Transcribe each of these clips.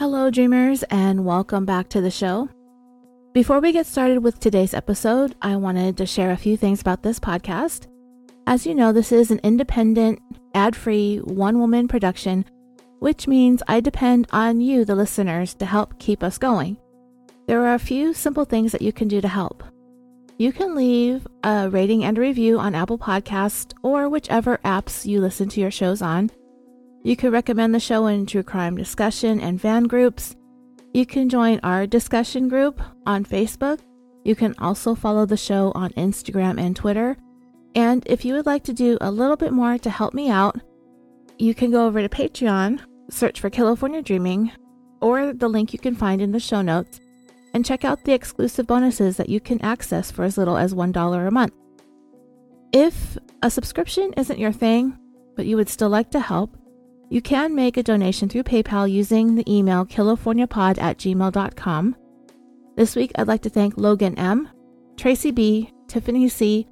Hello, dreamers, and welcome back to the show. Before we get started with today's episode, I wanted to share a few things about this podcast. As you know, this is an independent, ad free, one woman production, which means I depend on you, the listeners, to help keep us going. There are a few simple things that you can do to help. You can leave a rating and review on Apple Podcast or whichever apps you listen to your shows on. You can recommend the show in true crime discussion and fan groups. You can join our discussion group on Facebook. You can also follow the show on Instagram and Twitter. And if you would like to do a little bit more to help me out, you can go over to Patreon, search for California Dreaming, or the link you can find in the show notes, and check out the exclusive bonuses that you can access for as little as $1 a month. If a subscription isn't your thing, but you would still like to help, you can make a donation through PayPal using the email californiapod at gmail.com. This week, I'd like to thank Logan M., Tracy B., Tiffany C.,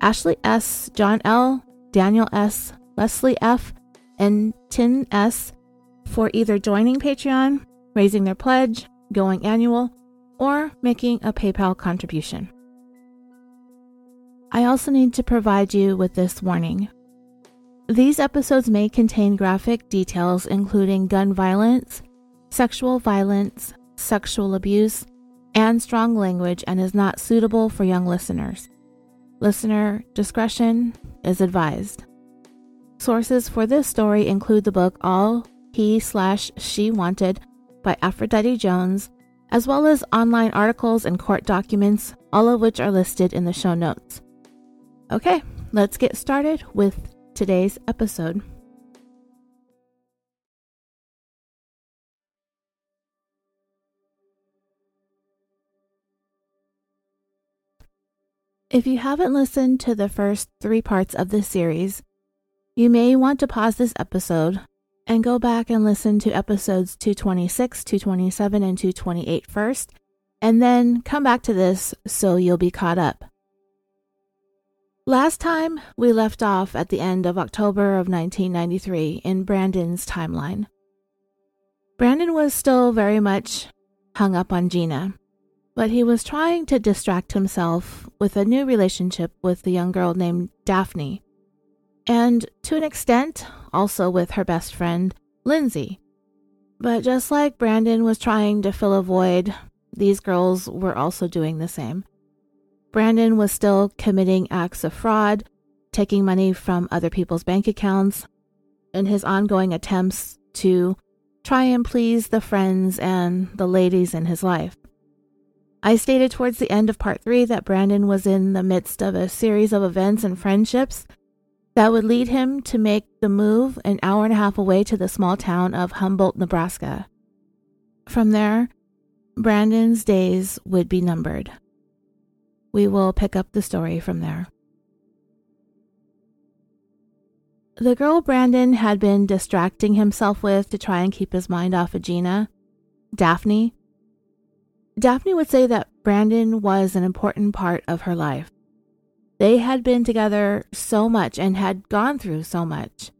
Ashley S., John L., Daniel S., Leslie F., and Tin S. for either joining Patreon, raising their pledge, going annual, or making a PayPal contribution. I also need to provide you with this warning. These episodes may contain graphic details including gun violence, sexual violence, sexual abuse, and strong language and is not suitable for young listeners. Listener discretion is advised. Sources for this story include the book All He Slash She Wanted by Aphrodite Jones, as well as online articles and court documents, all of which are listed in the show notes. Okay, let's get started with today's episode. If you haven't listened to the first three parts of this series, you may want to pause this episode and go back and listen to episodes 226, 227, and 228 first, and then come back to this so you'll be caught up. Last time, we left off at the end of October of 1993 in Brandon's timeline. Brandon was still very much hung up on Gina, but he was trying to distract himself with a new relationship with a young girl named Daphne, and to an extent, also with her best friend, Lindsay. But just like Brandon was trying to fill a void, these girls were also doing the same. Brandon was still committing acts of fraud, taking money from other people's bank accounts, in his ongoing attempts to try and please the friends and the ladies in his life. I stated towards the end of part three that Brandon was in the midst of a series of events and friendships that would lead him to make the move an hour and a half away to the small town of Humboldt, Nebraska. From there, Brandon's days would be numbered we will pick up the story from there. The girl Brandon had been distracting himself with to try and keep his mind off of Gina, Daphne. Daphne would say that Brandon was an important part of her life. They had been together so much and had gone through so much.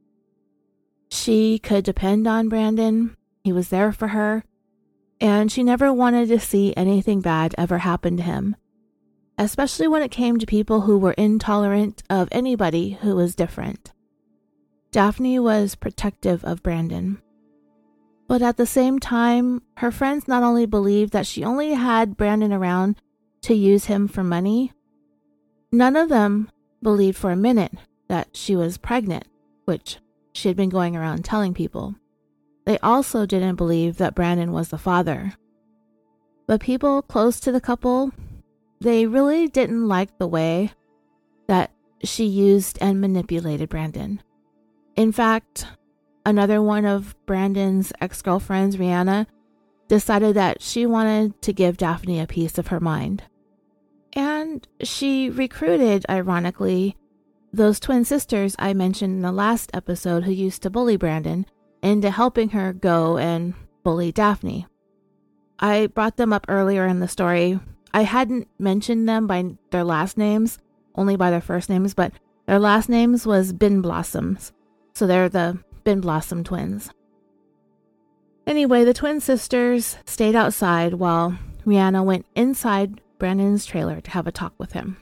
She could depend on Brandon, he was there for her, and she never wanted to see anything bad ever happen to him especially when it came to people who were intolerant of anybody who was different. Daphne was protective of Brandon. But at the same time, her friends not only believed that she only had Brandon around to use him for money, none of them believed for a minute that she was pregnant, which she had been going around telling people. They also didn't believe that Brandon was the father. But people close to the couple they really didn't like the way that she used and manipulated Brandon. In fact, another one of Brandon's ex girlfriends, Rihanna, decided that she wanted to give Daphne a piece of her mind. And she recruited, ironically, those twin sisters I mentioned in the last episode who used to bully Brandon into helping her go and bully Daphne. I brought them up earlier in the story I hadn't mentioned them by their last names, only by their first names, but their last names was Bin Blossoms. So they're the Bin Blossom twins. Anyway, the twin sisters stayed outside while Rihanna went inside Brandon's trailer to have a talk with him.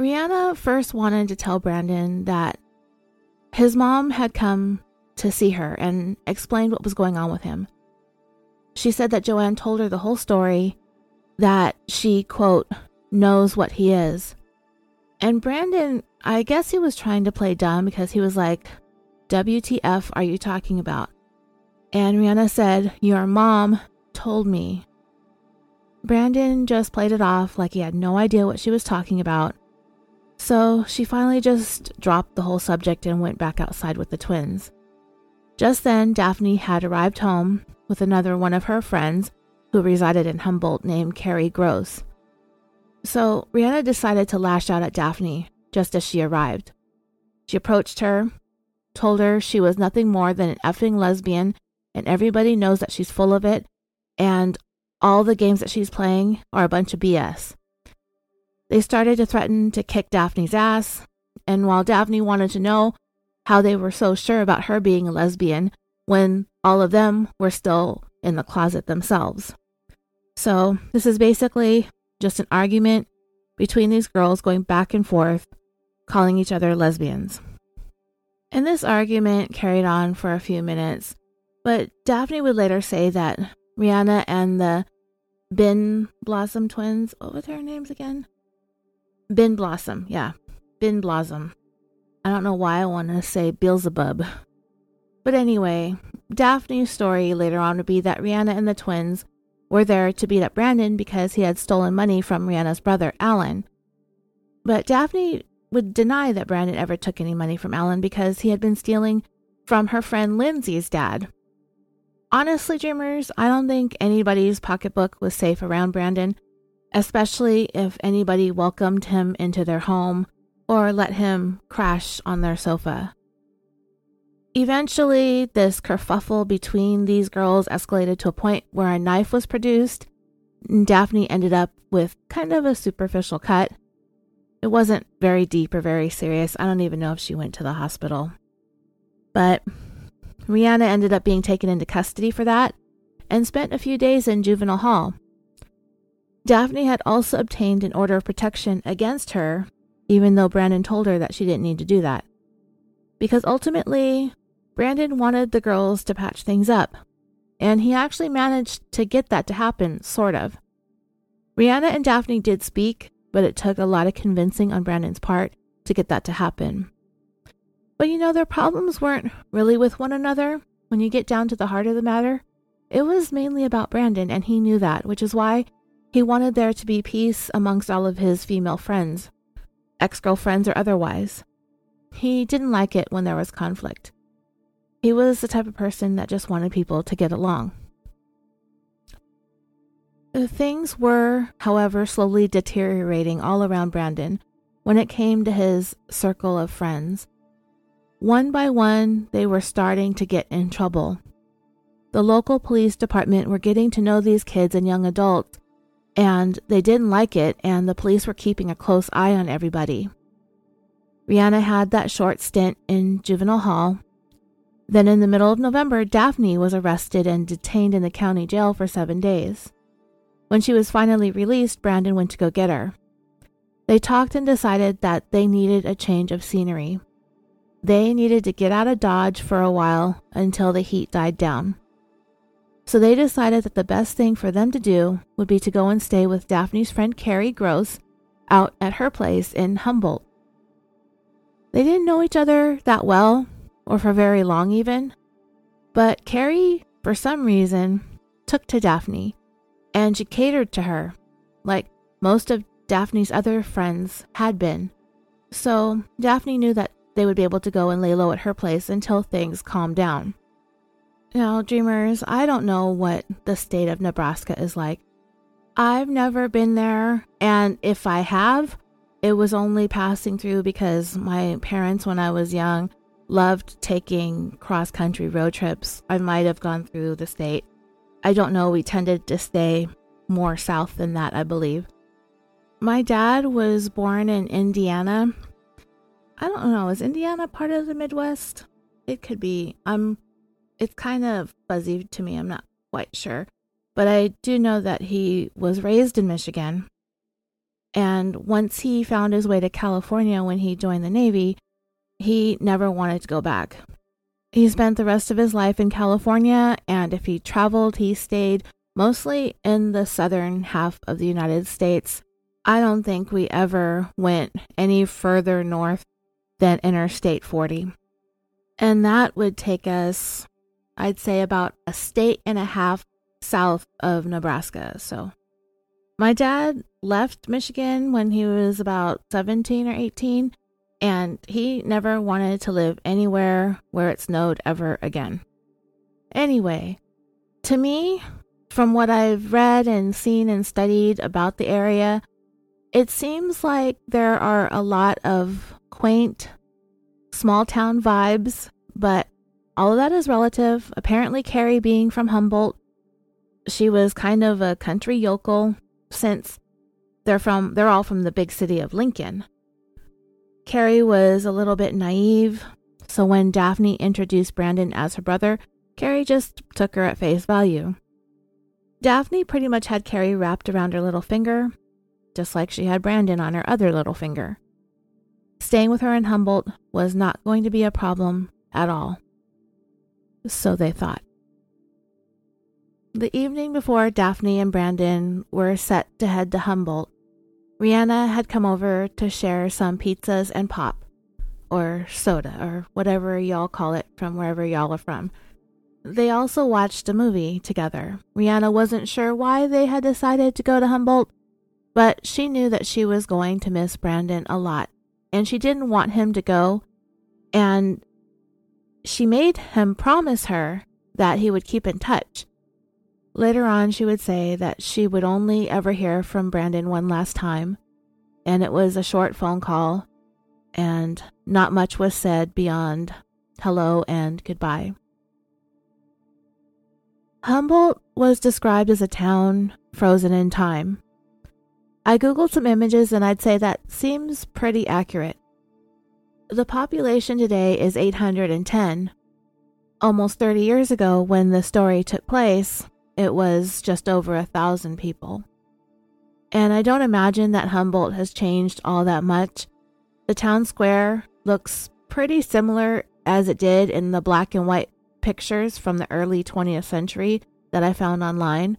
Rihanna first wanted to tell Brandon that his mom had come to see her and explained what was going on with him. She said that Joanne told her the whole story, that she, quote, knows what he is. And Brandon, I guess he was trying to play dumb because he was like, WTF are you talking about? And Rihanna said, Your mom told me. Brandon just played it off like he had no idea what she was talking about. So she finally just dropped the whole subject and went back outside with the twins. Just then, Daphne had arrived home with another one of her friends who resided in Humboldt named Carrie Gross. So Rihanna decided to lash out at Daphne just as she arrived. She approached her, told her she was nothing more than an effing lesbian, and everybody knows that she's full of it, and all the games that she's playing are a bunch of BS. They started to threaten to kick Daphne's ass, and while Daphne wanted to know how they were so sure about her being a lesbian when all of them were still in the closet themselves. So, this is basically just an argument between these girls going back and forth, calling each other lesbians. And this argument carried on for a few minutes, but Daphne would later say that Rihanna and the Bin Blossom twins, what were their names again? Bin Blossom, yeah, Bin Blossom. I don't know why I want to say Beelzebub. But anyway, Daphne's story later on would be that Rihanna and the twins were there to beat up Brandon because he had stolen money from Rihanna's brother, Alan. But Daphne would deny that Brandon ever took any money from Alan because he had been stealing from her friend Lindsay's dad. Honestly, dreamers, I don't think anybody's pocketbook was safe around Brandon, especially if anybody welcomed him into their home or let him crash on their sofa. Eventually, this kerfuffle between these girls escalated to a point where a knife was produced, and Daphne ended up with kind of a superficial cut. It wasn't very deep or very serious. I don't even know if she went to the hospital. But Rihanna ended up being taken into custody for that and spent a few days in juvenile hall. Daphne had also obtained an order of protection against her, even though Brandon told her that she didn't need to do that. Because ultimately, Brandon wanted the girls to patch things up, and he actually managed to get that to happen, sort of. Rihanna and Daphne did speak, but it took a lot of convincing on Brandon's part to get that to happen. But you know, their problems weren't really with one another. When you get down to the heart of the matter, it was mainly about Brandon, and he knew that, which is why he wanted there to be peace amongst all of his female friends, ex girlfriends or otherwise. He didn't like it when there was conflict. He was the type of person that just wanted people to get along. Uh, things were, however, slowly deteriorating all around Brandon when it came to his circle of friends. One by one, they were starting to get in trouble. The local police department were getting to know these kids and young adults, and they didn't like it, and the police were keeping a close eye on everybody. Rihanna had that short stint in juvenile hall then, in the middle of November, Daphne was arrested and detained in the county jail for seven days. When she was finally released, Brandon went to go get her. They talked and decided that they needed a change of scenery. They needed to get out of Dodge for a while until the heat died down. So they decided that the best thing for them to do would be to go and stay with Daphne's friend Carrie Gross out at her place in Humboldt. They didn't know each other that well, or for very long even. But Carrie, for some reason, took to Daphne, and she catered to her, like most of Daphne's other friends had been. So Daphne knew that they would be able to go and lay low at her place until things calmed down. Now, dreamers, I don't know what the state of Nebraska is like. I've never been there, and if I have, it was only passing through because my parents, when I was young, loved taking cross country road trips. I might have gone through the state. I don't know. We tended to stay more south than that, I believe. My dad was born in Indiana. I don't know. Is Indiana part of the Midwest? It could be. I'm it's kind of fuzzy to me. I'm not quite sure. But I do know that he was raised in Michigan. And once he found his way to California when he joined the Navy, he never wanted to go back. He spent the rest of his life in California, and if he traveled, he stayed mostly in the southern half of the United States. I don't think we ever went any further north than Interstate 40. And that would take us, I'd say, about a state and a half south of Nebraska. So my dad left Michigan when he was about 17 or 18, and he never wanted to live anywhere where it snowed ever again. Anyway, to me, from what I've read and seen and studied about the area, it seems like there are a lot of quaint, small town vibes, but all of that is relative. Apparently, Carrie being from Humboldt, she was kind of a country yokel since they're from they're all from the big city of Lincoln. Carrie was a little bit naive, so when Daphne introduced Brandon as her brother, Carrie just took her at face value. Daphne pretty much had Carrie wrapped around her little finger, just like she had Brandon on her other little finger. Staying with her in Humboldt was not going to be a problem at all. So they thought. The evening before Daphne and Brandon were set to head to Humboldt, Rihanna had come over to share some pizzas and pop, or soda, or whatever y'all call it from wherever y'all are from. They also watched a movie together. Rihanna wasn't sure why they had decided to go to Humboldt, but she knew that she was going to miss Brandon a lot, and she didn't want him to go. And she made him promise her that he would keep in touch. Later on, she would say that she would only ever hear from Brandon one last time, and it was a short phone call, and not much was said beyond hello and goodbye. Humboldt was described as a town frozen in time. I googled some images and I'd say that seems pretty accurate. The population today is 810. Almost 30 years ago, when the story took place, it was just over a thousand people. And I don't imagine that Humboldt has changed all that much. The town square looks pretty similar as it did in the black and white pictures from the early 20th century that I found online.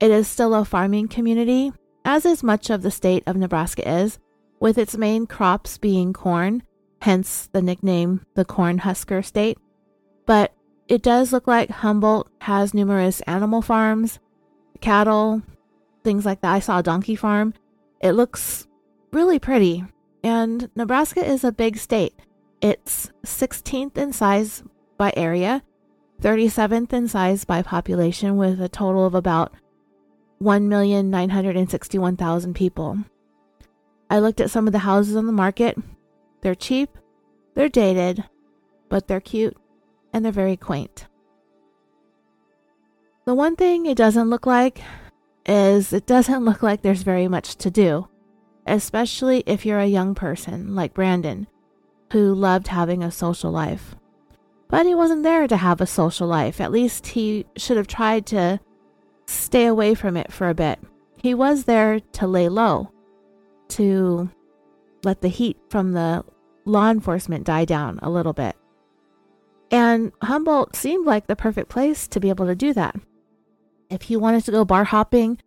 It is still a farming community, as is much of the state of Nebraska is, with its main crops being corn, hence the nickname the Cornhusker State. But it does look like Humboldt has numerous animal farms, cattle, things like that. I saw a donkey farm. It looks really pretty. And Nebraska is a big state. It's 16th in size by area, 37th in size by population, with a total of about 1,961,000 people. I looked at some of the houses on the market. They're cheap, they're dated, but they're cute and they're very quaint. The one thing it doesn't look like is it doesn't look like there's very much to do, especially if you're a young person like Brandon, who loved having a social life. But he wasn't there to have a social life. At least he should have tried to stay away from it for a bit. He was there to lay low, to let the heat from the law enforcement die down a little bit. And Humboldt seemed like the perfect place to be able to do that. If you wanted to go bar hopping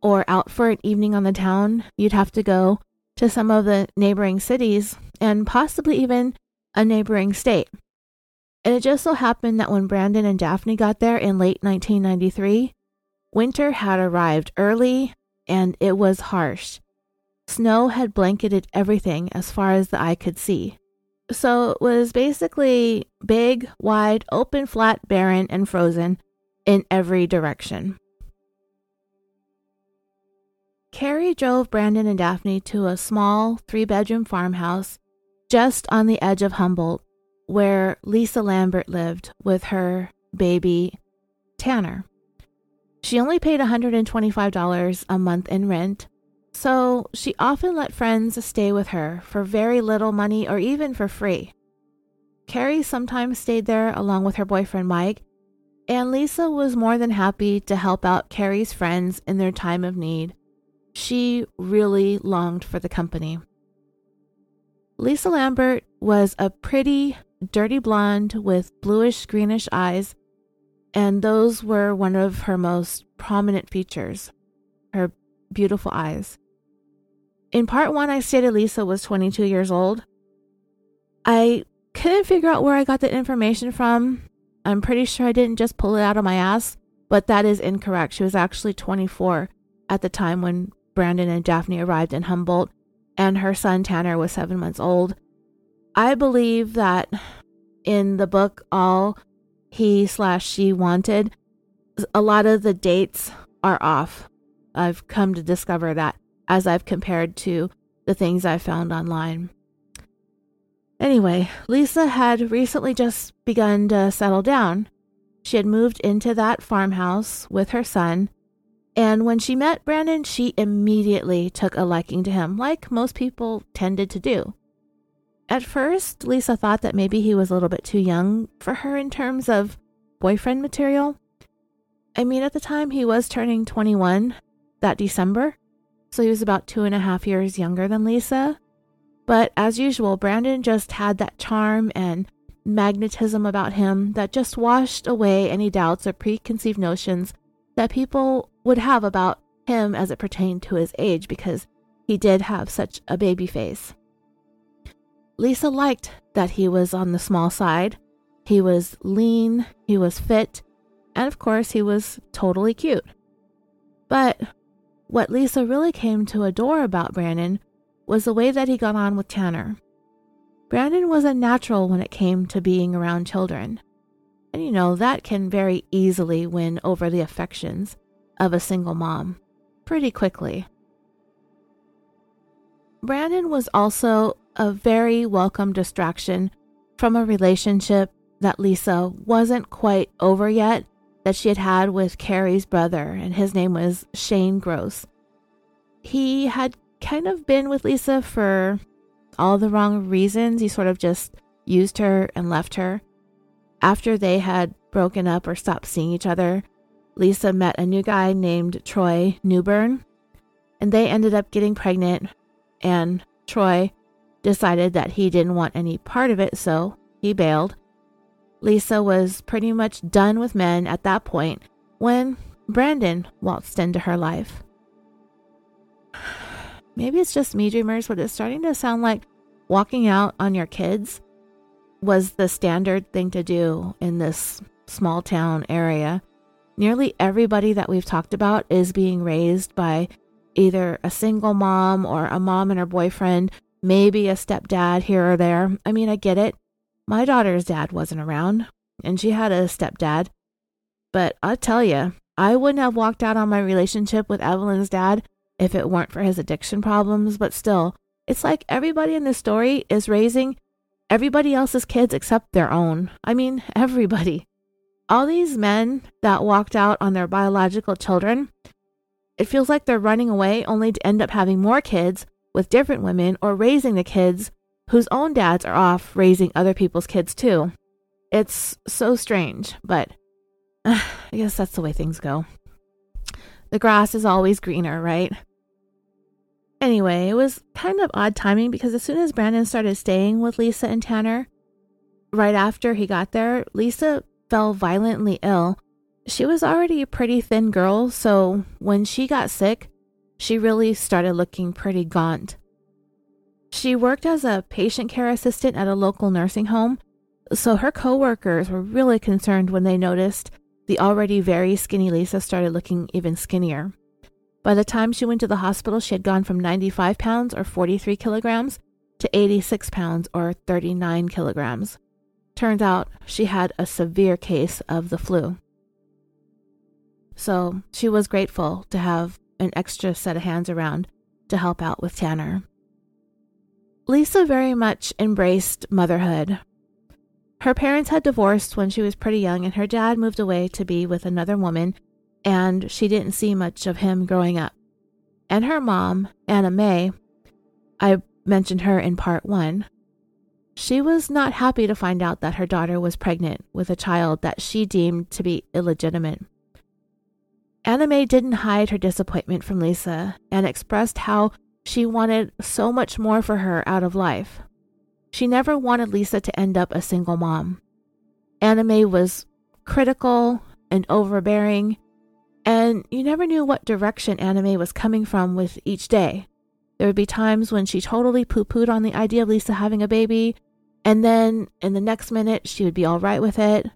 or out for an evening on the town, you'd have to go to some of the neighboring cities and possibly even a neighboring state. And it just so happened that when Brandon and Daphne got there in late 1993, winter had arrived early and it was harsh. Snow had blanketed everything as far as the eye could see. So it was basically big, wide, open, flat, barren, and frozen in every direction. Carrie drove Brandon and Daphne to a small three bedroom farmhouse just on the edge of Humboldt where Lisa Lambert lived with her baby, Tanner. She only paid $125 a month in rent, so she often let friends stay with her for very little money or even for free. Carrie sometimes stayed there along with her boyfriend Mike, and Lisa was more than happy to help out Carrie's friends in their time of need. She really longed for the company. Lisa Lambert was a pretty, dirty blonde with bluish greenish eyes, and those were one of her most prominent features her beautiful eyes. In part one, I stated Lisa was 22 years old. I couldn't figure out where I got the information from. I'm pretty sure I didn't just pull it out of my ass, but that is incorrect. She was actually 24 at the time when Brandon and Daphne arrived in Humboldt, and her son Tanner was seven months old. I believe that in the book, all he slash she wanted, a lot of the dates are off. I've come to discover that as I've compared to the things I found online. Anyway, Lisa had recently just begun to settle down. She had moved into that farmhouse with her son, and when she met Brandon, she immediately took a liking to him, like most people tended to do. At first, Lisa thought that maybe he was a little bit too young for her in terms of boyfriend material. I mean, at the time, he was turning 21 that December, so he was about two and a half years younger than Lisa. But as usual, Brandon just had that charm and magnetism about him that just washed away any doubts or preconceived notions that people would have about him as it pertained to his age because he did have such a baby face. Lisa liked that he was on the small side. He was lean, he was fit, and of course, he was totally cute. But what Lisa really came to adore about Brandon was the way that he got on with Tanner. Brandon was a natural when it came to being around children. And you know, that can very easily win over the affections of a single mom pretty quickly. Brandon was also a very welcome distraction from a relationship that Lisa wasn't quite over yet that she had had with Carrie's brother, and his name was Shane Gross. He had kind of been with Lisa for all the wrong reasons. He sort of just used her and left her. After they had broken up or stopped seeing each other, Lisa met a new guy named Troy Newburn, and they ended up getting pregnant. And Troy decided that he didn't want any part of it, so he bailed. Lisa was pretty much done with men at that point when Brandon waltzed into her life. Maybe it's just me, dreamers, but it's starting to sound like walking out on your kids was the standard thing to do in this small town area. Nearly everybody that we've talked about is being raised by either a single mom or a mom and her boyfriend, maybe a stepdad here or there. I mean, I get it. My daughter's dad wasn't around, and she had a stepdad. But I tell you, I wouldn't have walked out on my relationship with Evelyn's dad if it weren't for his addiction problems. But still, it's like everybody in this story is raising everybody else's kids except their own. I mean, everybody. All these men that walked out on their biological children, it feels like they're running away only to end up having more kids with different women or raising the kids whose own dads are off raising other people's kids too. It's so strange, but uh, I guess that's the way things go. The grass is always greener, right? Anyway, it was kind of odd timing because as soon as Brandon started staying with Lisa and Tanner, right after he got there, Lisa fell violently ill. She was already a pretty thin girl, so when she got sick, she really started looking pretty gaunt. She worked as a patient care assistant at a local nursing home, so her coworkers were really concerned when they noticed the already very skinny Lisa started looking even skinnier. By the time she went to the hospital, she had gone from 95 pounds or 43 kilograms to 86 pounds or 39 kilograms. Turns out she had a severe case of the flu. So she was grateful to have an extra set of hands around to help out with Tanner. Lisa very much embraced motherhood. Her parents had divorced when she was pretty young, and her dad moved away to be with another woman, and she didn't see much of him growing up. And her mom, Anna Mae, I mentioned her in part one, She was not happy to find out that her daughter was pregnant with a child that she deemed to be illegitimate. Anna Mae didn't hide her disappointment from Lisa and expressed how she wanted so much more for her out of life. She never wanted Lisa to end up a single mom. Anna Mae was critical and overbearing, and you never knew what direction Anna Mae was coming from with each day. There would be times when she totally poo pooed on the idea of Lisa having a baby, and then in the next minute, she would be all right with it.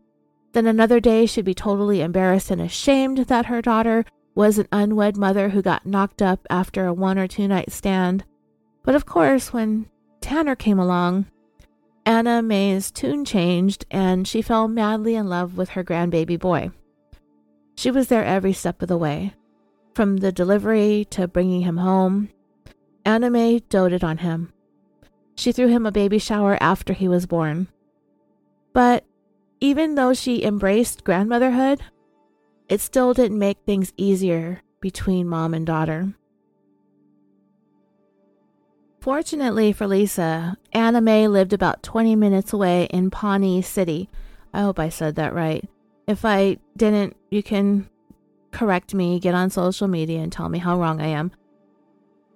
Then another day, she'd be totally embarrassed and ashamed that her daughter was an unwed mother who got knocked up after a one or two night stand. But of course, when Tanner came along, Anna Mae's tune changed and she fell madly in love with her grandbaby boy. She was there every step of the way, from the delivery to bringing him home. Anna Mae doted on him. She threw him a baby shower after he was born. But even though she embraced grandmotherhood, it still didn't make things easier between mom and daughter. Fortunately for Lisa, Anna Mae lived about 20 minutes away in Pawnee City. I hope I said that right. If I didn't, you can correct me, get on social media, and tell me how wrong I am.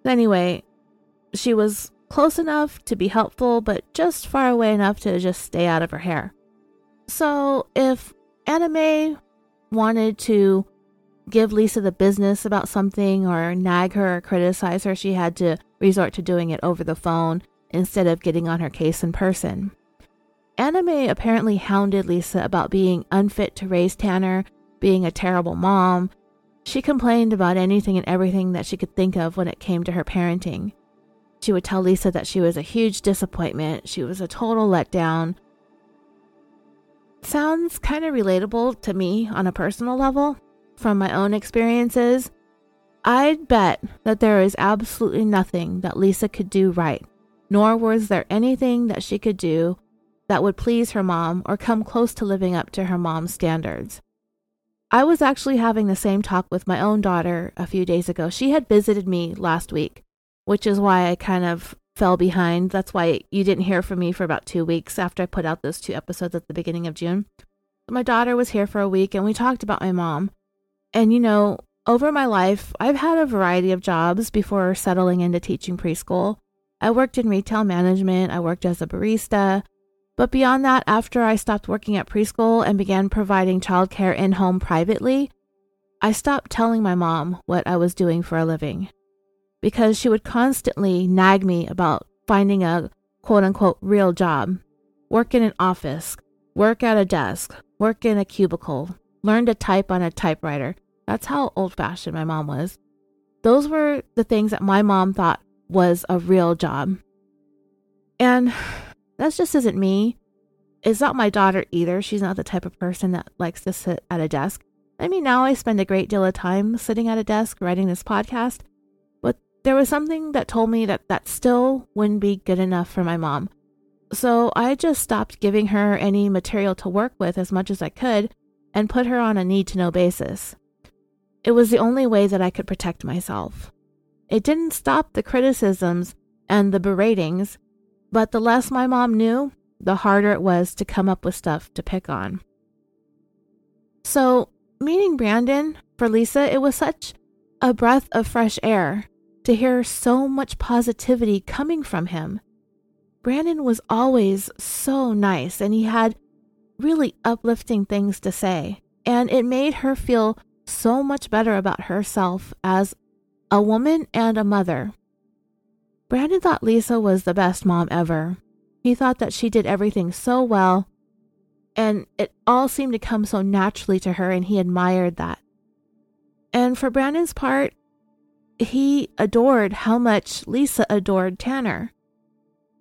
Anyway, she was close enough to be helpful, but just far away enough to just stay out of her hair. So if Anna Mae wanted to give Lisa the business about something or nag her or criticize her, she had to resort to doing it over the phone instead of getting on her case in person. Anna Mae apparently hounded Lisa about being unfit to raise Tanner, being a terrible mom. She complained about anything and everything that she could think of when it came to her parenting. She would tell Lisa that she was a huge disappointment, she was a total letdown. Sounds kind of relatable to me on a personal level from my own experiences. I'd bet that there is absolutely nothing that Lisa could do right, nor was there anything that she could do that would please her mom or come close to living up to her mom's standards. I was actually having the same talk with my own daughter a few days ago. She had visited me last week, which is why I kind of fell behind. That's why you didn't hear from me for about two weeks after I put out those two episodes at the beginning of June. My daughter was here for a week and we talked about my mom. And you know, over my life, I've had a variety of jobs before settling into teaching preschool. I worked in retail management, I worked as a barista. But beyond that, after I stopped working at preschool and began providing childcare in home privately, I stopped telling my mom what I was doing for a living because she would constantly nag me about finding a quote unquote real job, work in an office, work at a desk, work in a cubicle, learn to type on a typewriter. That's how old fashioned my mom was. Those were the things that my mom thought was a real job. And that just isn't me. It's not my daughter either. She's not the type of person that likes to sit at a desk. I mean, now I spend a great deal of time sitting at a desk writing this podcast, there was something that told me that that still wouldn't be good enough for my mom. So I just stopped giving her any material to work with as much as I could and put her on a need to know basis. It was the only way that I could protect myself. It didn't stop the criticisms and the beratings, but the less my mom knew, the harder it was to come up with stuff to pick on. So, meeting Brandon for Lisa, it was such a breath of fresh air to hear so much positivity coming from him. Brandon was always so nice and he had really uplifting things to say, and it made her feel so much better about herself as a woman and a mother. Brandon thought Lisa was the best mom ever. He thought that she did everything so well, and it all seemed to come so naturally to her, and he admired that. And for Brandon's part, he adored how much Lisa adored Tanner.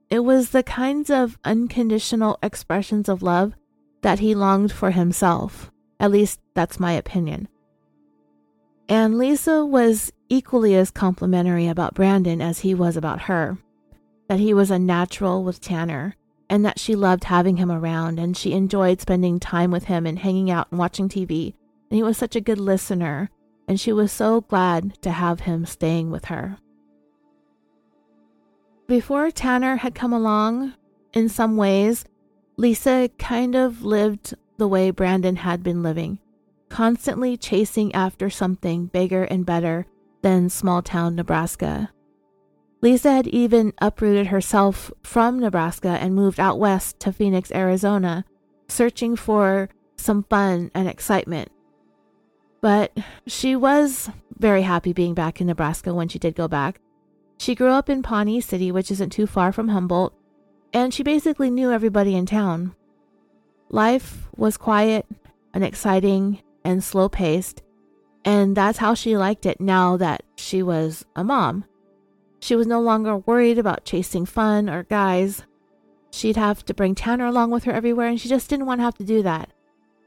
It was the kinds of unconditional expressions of love that he longed for himself. At least that's my opinion. And Lisa was equally as complimentary about Brandon as he was about her. That he was a natural with Tanner, and that she loved having him around, and she enjoyed spending time with him and hanging out and watching TV. And he was such a good listener, and she was so glad to have him staying with her. Before Tanner had come along, in some ways, Lisa kind of lived the way Brandon had been living, constantly chasing after something bigger and better than small town Nebraska. Lisa had even uprooted herself from Nebraska and moved out west to Phoenix, Arizona, searching for some fun and excitement. But she was very happy being back in Nebraska when she did go back. She grew up in Pawnee City, which isn't too far from Humboldt, and she basically knew everybody in town. Life was quiet and exciting and slow paced, and that's how she liked it now that she was a mom. She was no longer worried about chasing fun or guys. She'd have to bring Tanner along with her everywhere, and she just didn't want to have to do that.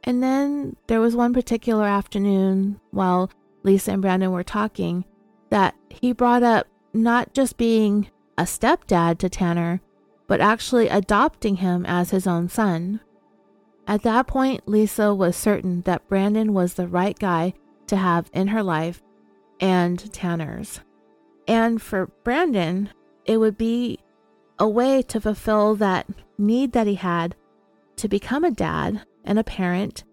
And then there was one particular afternoon while Lisa and Brandon were talking that he brought up not just being a stepdad to Tanner, but actually adopting him as his own son. At that point, Lisa was certain that Brandon was the right guy to have in her life and Tanner's. And for Brandon, it would be a way to fulfill that need that he had to become a dad and a parent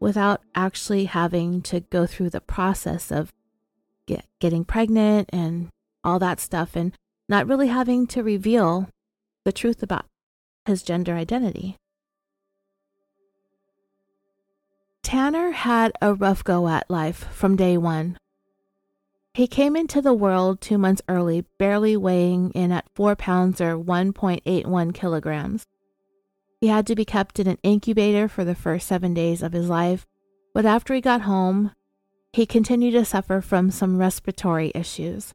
without actually having to go through the process of get, getting pregnant and all that stuff and not really having to reveal the truth about his gender identity. Tanner had a rough go at life from day one. He came into the world two months early, barely weighing in at 4 pounds or 1.81 kilograms. He had to be kept in an incubator for the first seven days of his life, but after he got home, he continued to suffer from some respiratory issues.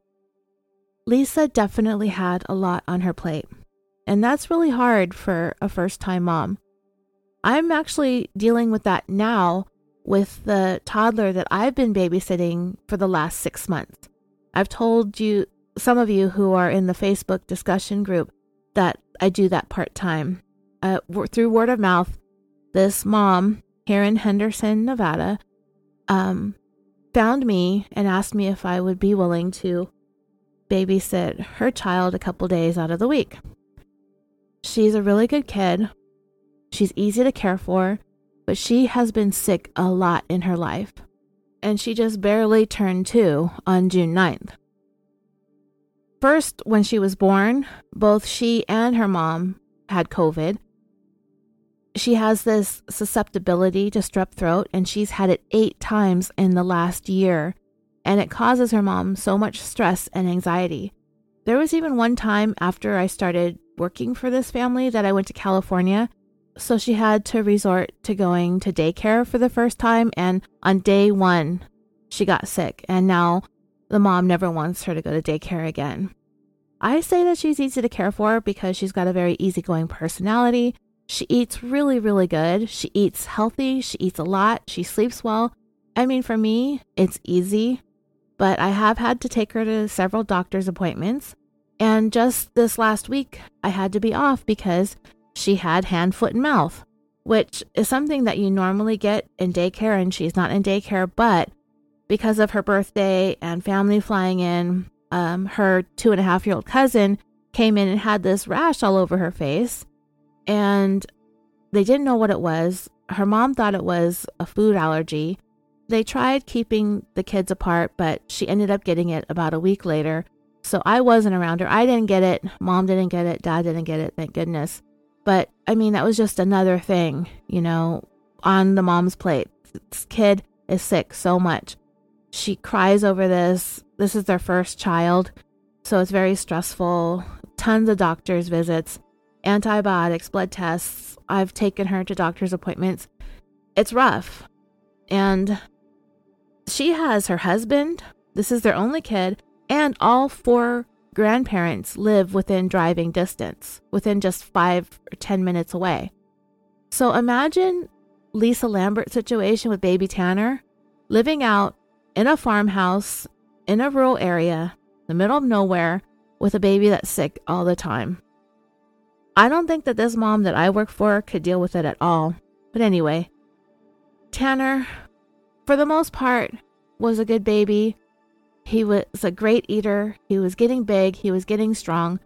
Lisa definitely had a lot on her plate, and that's really hard for a first time mom. I'm actually dealing with that now with the toddler that I've been babysitting for the last six months. I've told you, some of you who are in the Facebook discussion group, that I do that part time. Uh, through word of mouth, this mom here in Henderson, Nevada, um, found me and asked me if I would be willing to babysit her child a couple days out of the week. She's a really good kid. She's easy to care for, but she has been sick a lot in her life. And she just barely turned two on June 9th. First, when she was born, both she and her mom had COVID. She has this susceptibility to strep throat, and she's had it eight times in the last year and it causes her mom so much stress and anxiety. There was even one time after I started working for this family that I went to California, so she had to resort to going to daycare for the first time, and on day one, she got sick, and now the mom never wants her to go to daycare again. I say that she's easy to care for because she's got a very easygoing personality. She eats really, really good. She eats healthy. She eats a lot. She sleeps well. I mean, for me, it's easy but I have had to take her to several doctor's appointments. And just this last week, I had to be off because she had hand, foot, and mouth, which is something that you normally get in daycare, and she's not in daycare. But because of her birthday and family flying in, um, her two and a half year old cousin came in and had this rash all over her face. And they didn't know what it was. Her mom thought it was a food allergy. They tried keeping the kids apart, but she ended up getting it about a week later. So I wasn't around her. I didn't get it. Mom didn't get it. Dad didn't get it. Thank goodness. But I mean, that was just another thing, you know, on the mom's plate. This kid is sick so much. She cries over this. This is their first child. So it's very stressful. Tons of doctor's visits, antibiotics, blood tests. I've taken her to doctor's appointments. It's rough. And she has her husband, this is their only kid, and all four grandparents live within driving distance, within just five or 10 minutes away. So imagine Lisa Lambert's situation with baby Tanner living out in a farmhouse in a rural area, the middle of nowhere, with a baby that's sick all the time. I don't think that this mom that I work for could deal with it at all. But anyway, Tanner for the most part, was a good baby. He was a great eater. He was getting big. He was getting strong.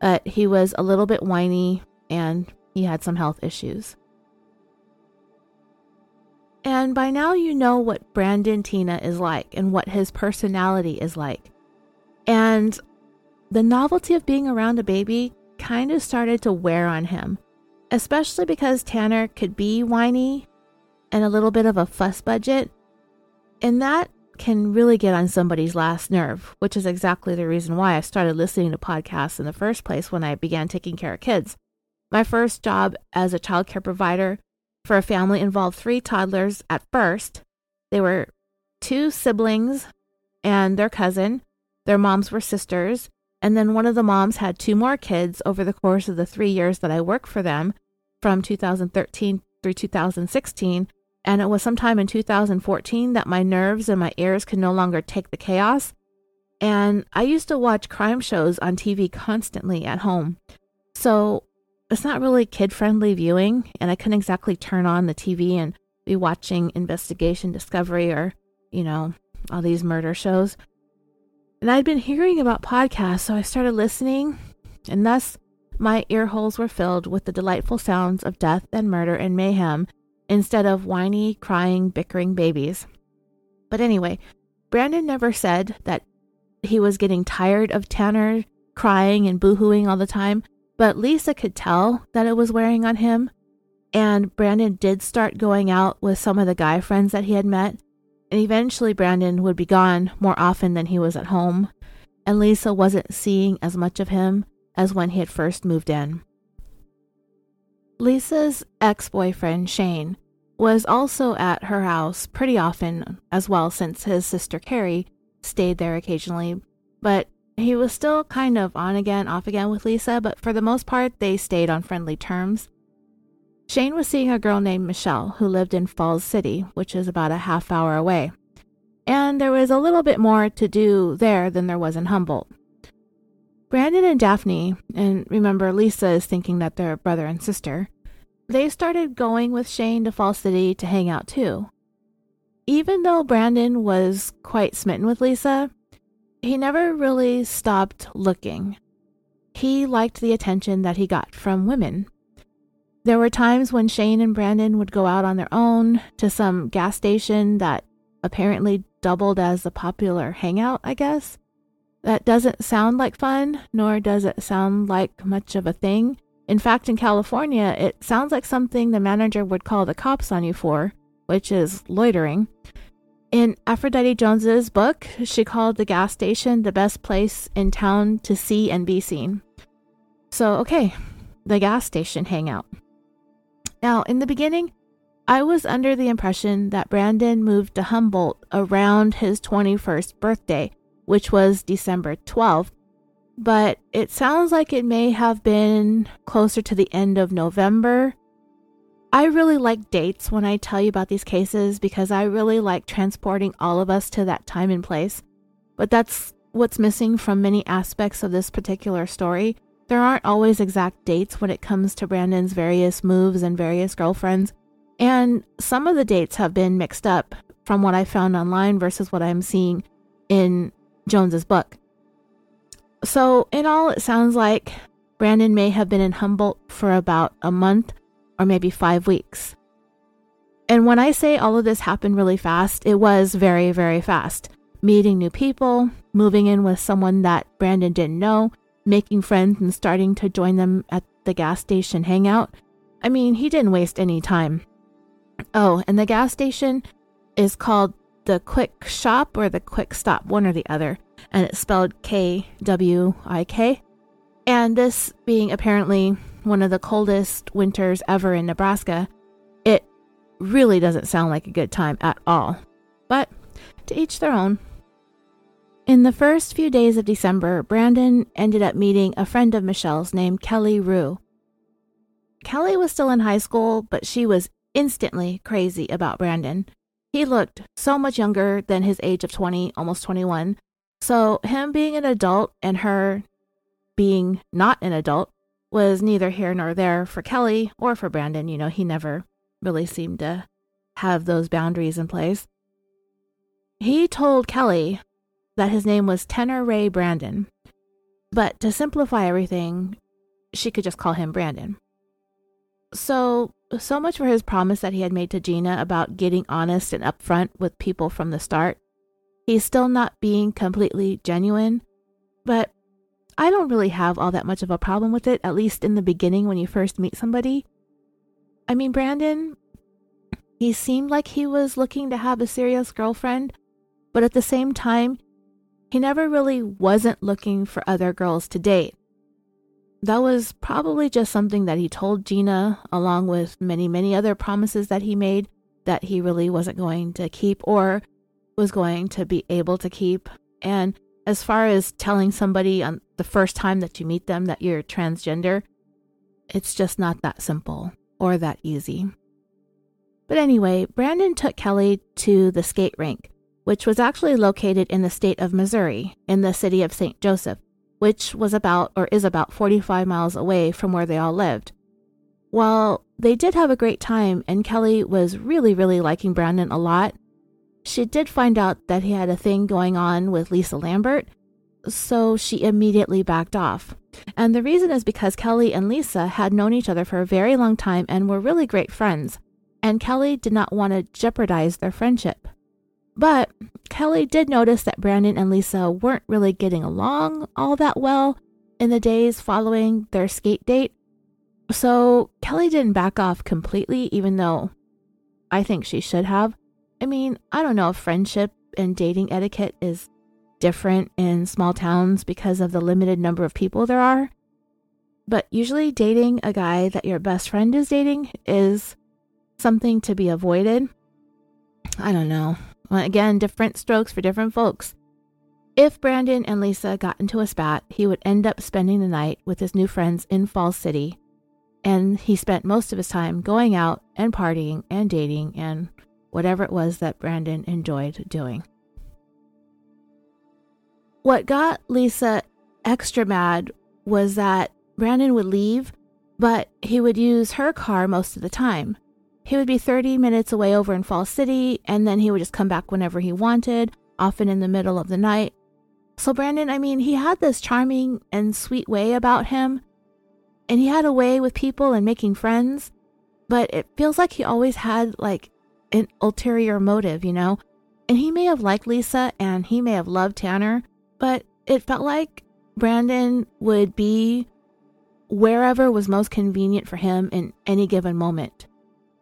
But he was a little bit whiny and he had some health issues. And by now, you know what Brandon Teena is like and what his personality is like. And the novelty of being around a baby kind of started to wear on him, especially because Tanner could be whiny and a little bit of a fuss budget. And that can really get on somebody's last nerve, which is exactly the reason why I started listening to podcasts in the first place when I began taking care of kids. My first job as a child care provider for a family involved three toddlers at first. They were two siblings and their cousin. Their moms were sisters. And then one of the moms had two more kids over the course of the three years that I worked for them from 2013 through 2016. And it was sometime in 2014 that my nerves and my ears could no longer take the chaos. And I used to watch crime shows on TV constantly at home. So it's not really kid friendly viewing, and I couldn't exactly turn on the TV and be watching Investigation Discovery or, you know, all these murder shows. And I'd been hearing about podcasts, so I started listening, and thus my ear holes were filled with the delightful sounds of death and murder and mayhem instead of whiny, crying, bickering babies. But anyway, Brandon never said that he was getting tired of Tanner crying and boohooing all the time, but Lisa could tell that it was wearing on him. And Brandon did start going out with some of the guy friends that he had met. And eventually, Brandon would be gone more often than he was at home. And Lisa wasn't seeing as much of him as when he had first moved in. Lisa's ex boyfriend, Shane, was also at her house pretty often as well, since his sister Carrie stayed there occasionally. But he was still kind of on again, off again with Lisa, but for the most part, they stayed on friendly terms. Shane was seeing a girl named Michelle who lived in Falls City, which is about a half hour away. And there was a little bit more to do there than there was in Humboldt. Brandon and Daphne, and remember Lisa is thinking that they're brother and sister, they started going with Shane to Falls City to hang out too. Even though Brandon was quite smitten with Lisa, he never really stopped looking. He liked the attention that he got from women. There were times when Shane and Brandon would go out on their own to some gas station that apparently doubled as a popular hangout, I guess. That doesn't sound like fun, nor does it sound like much of a thing. In fact, in California, it sounds like something the manager would call the cops on you for, which is loitering. In Aphrodite Jones's book, she called the gas station the best place in town to see and be seen. So, okay, the gas station hangout. Now, in the beginning, I was under the impression that Brandon moved to Humboldt around his 21st birthday, which was December 12th, but it sounds like it may have been closer to the end of November I really like dates when I tell you about these cases because I really like transporting all of us to that time and place. But that's what's missing from many aspects of this particular story. There aren't always exact dates when it comes to Brandon's various moves and various girlfriends, and some of the dates have been mixed up from what I found online versus what I'm seeing in Jones's book. So, in all, it sounds like Brandon may have been in Humboldt for about a month or maybe five weeks. And when I say all of this happened really fast, it was very, very fast. Meeting new people, moving in with someone that Brandon didn't know, making friends and starting to join them at the gas station hangout. I mean, he didn't waste any time. Oh, and the gas station is called the Quick Shop or the Quick Stop, one or the other, and it's spelled K W I K. And this being apparently one of the coldest winters ever in Nebraska, it really doesn't sound like a good time at all. But to each their own. In the first few days of December, Brandon ended up meeting a friend of Michelle's named Kelly Rue. Kelly was still in high school, but she was instantly crazy about Brandon. He looked so much younger than his age of 20, almost 21. So, him being an adult and her being not an adult was neither here nor there for Kelly or for Brandon. You know, he never really seemed to have those boundaries in place. He told Kelly that his name was Tenor Ray Brandon, but to simplify everything, she could just call him Brandon. So, so much for his promise that he had made to Gina about getting honest and upfront with people from the start. He's still not being completely genuine, but I don't really have all that much of a problem with it, at least in the beginning when you first meet somebody. I mean, Brandon, he seemed like he was looking to have a serious girlfriend, but at the same time, he never really wasn't looking for other girls to date. That was probably just something that he told Gina, along with many, many other promises that he made that he really wasn't going to keep or was going to be able to keep. And as far as telling somebody on the first time that you meet them that you're transgender, it's just not that simple or that easy. But anyway, Brandon took Kelly to the skate rink, which was actually located in the state of Missouri, in the city of St. Joseph, which was about or is about 45 miles away from where they all lived. While they did have a great time and Kelly was really, really liking Brandon a lot, she did find out that he had a thing going on with Lisa Lambert, so she immediately backed off. And the reason is because Kelly and Lisa had known each other for a very long time and were really great friends, and Kelly did not want to jeopardize their friendship. But Kelly did notice that Brandon and Lisa weren't really getting along all that well in the days following their skate date. So Kelly didn't back off completely, even though I think she should have. I mean, I don't know if friendship and dating etiquette is different in small towns because of the limited number of people there are. But usually, dating a guy that your best friend is dating is something to be avoided. I don't know. Again, different strokes for different folks. If Brandon and Lisa got into a spat, he would end up spending the night with his new friends in Falls City. And he spent most of his time going out and partying and dating and whatever it was that Brandon enjoyed doing. What got Lisa extra mad was that Brandon would leave, but he would use her car most of the time. He would be 30 minutes away over in Falls City, and then he would just come back whenever he wanted, often in the middle of the night. So, Brandon, I mean, he had this charming and sweet way about him, and he had a way with people and making friends, but it feels like he always had like an ulterior motive, you know? And he may have liked Lisa and he may have loved Tanner, but it felt like Brandon would be wherever was most convenient for him in any given moment.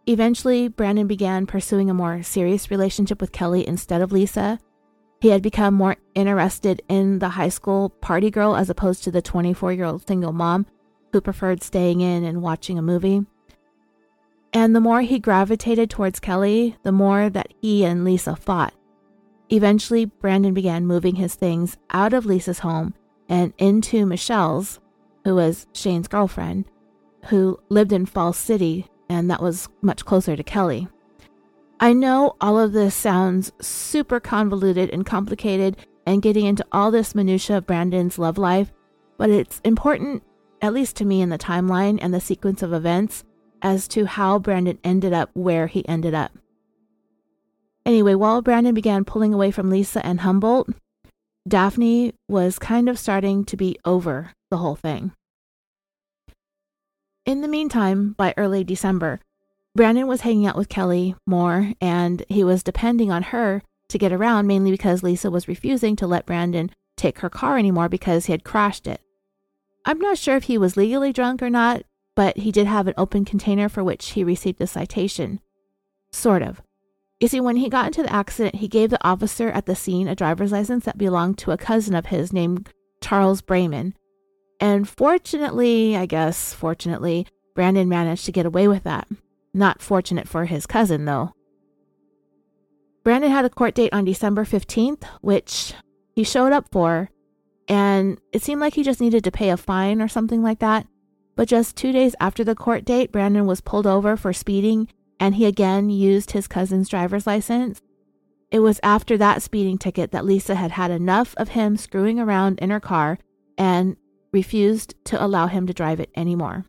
Eventually, Brandon began pursuing a more serious relationship with Kelly instead of Lisa. He had become more interested in the high school party girl as opposed to the 24 year old single mom who preferred staying in and watching a movie. And the more he gravitated towards Kelly, the more that he and Lisa fought. Eventually, Brandon began moving his things out of Lisa's home and into Michelle's, who was Shane's girlfriend, who lived in Falls City, and that was much closer to Kelly. I know all of this sounds super convoluted and complicated and getting into all this minutia of Brandon's love life, but it's important, at least to me in the timeline and the sequence of events, as to how Brandon ended up where he ended up. Anyway, while Brandon began pulling away from Lisa and Humboldt, Daphne was kind of starting to be over the whole thing. In the meantime, by early December, Brandon was hanging out with Kelly more and he was depending on her to get around mainly because Lisa was refusing to let Brandon take her car anymore because he had crashed it. I'm not sure if he was legally drunk or not, but he did have an open container for which he received a citation. Sort of. You see, when he got into the accident, he gave the officer at the scene a driver's license that belonged to a cousin of his named Charles Brayman. And fortunately, I guess, fortunately, Brandon managed to get away with that. Not fortunate for his cousin, though. Brandon had a court date on December 15th, which he showed up for, and it seemed like he just needed to pay a fine or something like that. But just two days after the court date, Brandon was pulled over for speeding and he again used his cousin's driver's license. It was after that speeding ticket that Lisa had had enough of him screwing around in her car and refused to allow him to drive it anymore.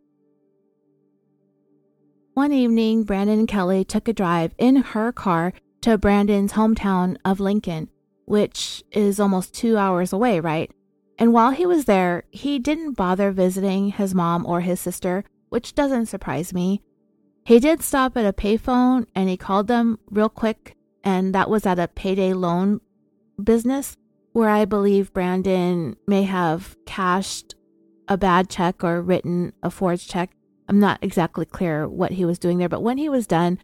One evening, Brandon and Kelly took a drive in her car to Brandon's hometown of Lincoln, which is almost two hours away, right? And while he was there, he didn't bother visiting his mom or his sister, which doesn't surprise me. He did stop at a payphone and he called them real quick, and that was at a payday loan business where I believe Brandon may have cashed a bad check or written a forged check. I'm not exactly clear what he was doing there, but when he was done,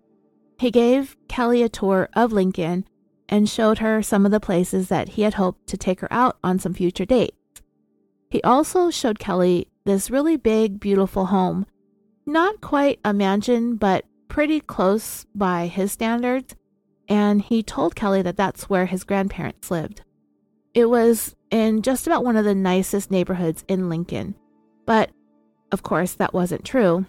he gave Kelly a tour of Lincoln and showed her some of the places that he had hoped to take her out on some future dates. He also showed Kelly this really big, beautiful home. Not quite a mansion, but pretty close by his standards, and he told Kelly that that's where his grandparents lived. It was in just about one of the nicest neighborhoods in Lincoln, but of course, that wasn't true.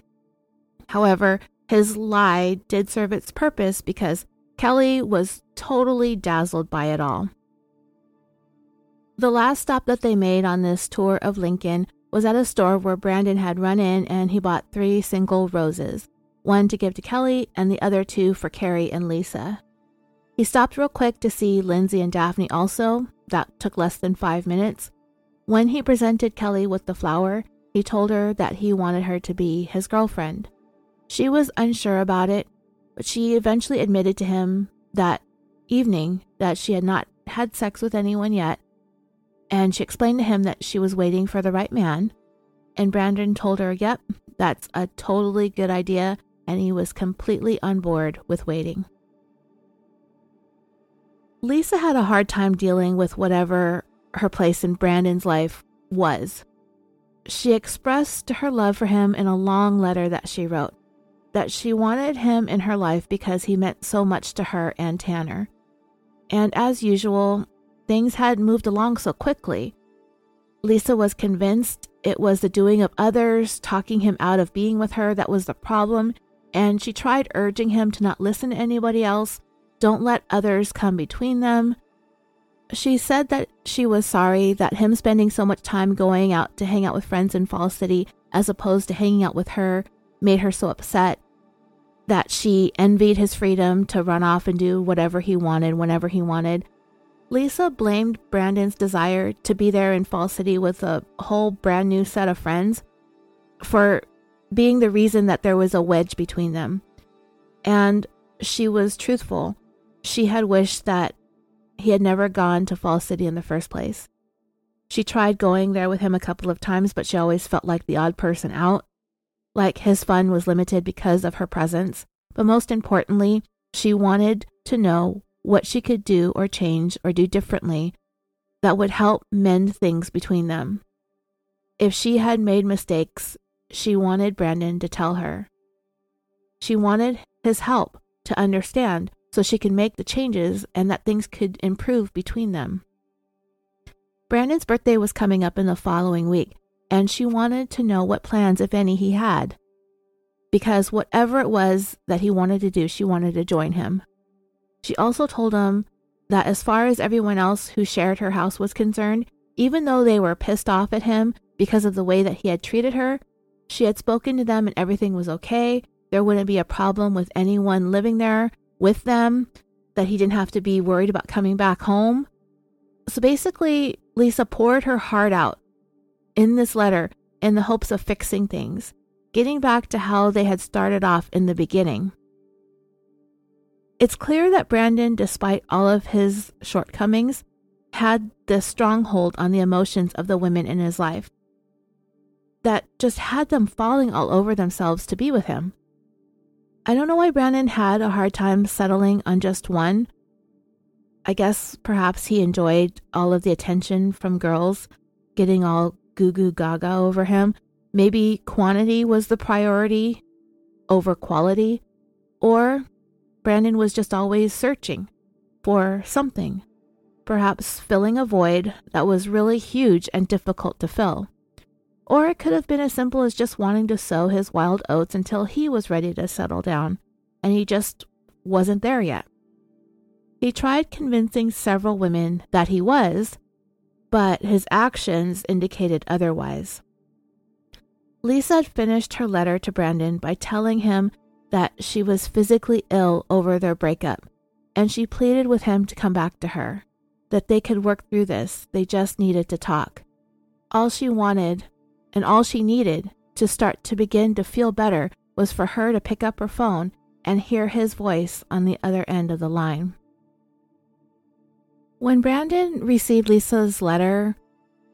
However, his lie did serve its purpose because Kelly was totally dazzled by it all. The last stop that they made on this tour of Lincoln was at a store where Brandon had run in and he bought three single roses one to give to Kelly and the other two for Carrie and Lisa. He stopped real quick to see Lindsay and Daphne also. That took less than five minutes. When he presented Kelly with the flower, he told her that he wanted her to be his girlfriend. She was unsure about it but she eventually admitted to him that evening that she had not had sex with anyone yet, and she explained to him that she was waiting for the right man. And Brandon told her, Yep, that's a totally good idea, and he was completely on board with waiting. Lisa had a hard time dealing with whatever her place in Brandon's life was. She expressed her love for him in a long letter that she wrote that she wanted him in her life because he meant so much to her and Tanner. And as usual, things had moved along so quickly. Lisa was convinced it was the doing of others, talking him out of being with her, that was the problem, and she tried urging him to not listen to anybody else, don't let others come between them. She said that she was sorry that him spending so much time going out to hang out with friends in Fall City as opposed to hanging out with her made her so upset that she envied his freedom to run off and do whatever he wanted whenever he wanted. Lisa blamed Brandon's desire to be there in Fall City with a whole brand new set of friends for being the reason that there was a wedge between them. And she was truthful. She had wished that he had never gone to Fall City in the first place. She tried going there with him a couple of times, but she always felt like the odd person out like his fun was limited because of her presence, but most importantly, she wanted to know what she could do or change or do differently that would help mend things between them. If she had made mistakes, she wanted Brandon to tell her. She wanted his help to understand so she could make the changes and that things could improve between them. Brandon's birthday was coming up in the following week, and she wanted to know what plans, if any, he had. Because whatever it was that he wanted to do, she wanted to join him. She also told him that as far as everyone else who shared her house was concerned, even though they were pissed off at him because of the way that he had treated her, she had spoken to them and everything was okay. There wouldn't be a problem with anyone living there with them, that he didn't have to be worried about coming back home. So basically, Lisa poured her heart out in this letter in the hopes of fixing things, getting back to how they had started off in the beginning. It's clear that Brandon, despite all of his shortcomings, had this stronghold on the emotions of the women in his life that just had them falling all over themselves to be with him. I don't know why Brandon had a hard time settling on just one. I guess perhaps he enjoyed all of the attention from girls, getting all goo goo gaga over him. Maybe quantity was the priority over quality, or Brandon was just always searching for something, perhaps filling a void that was really huge and difficult to fill. Or it could have been as simple as just wanting to sow his wild oats until he was ready to settle down, and he just wasn't there yet. He tried convincing several women that he was, but his actions indicated otherwise. Lisa had finished her letter to Brandon by telling him that she was physically ill over their breakup, and she pleaded with him to come back to her, that they could work through this, they just needed to talk. All she wanted, and all she needed, to start to begin to feel better was for her to pick up her phone and hear his voice on the other end of the line. When Brandon received Lisa's letter,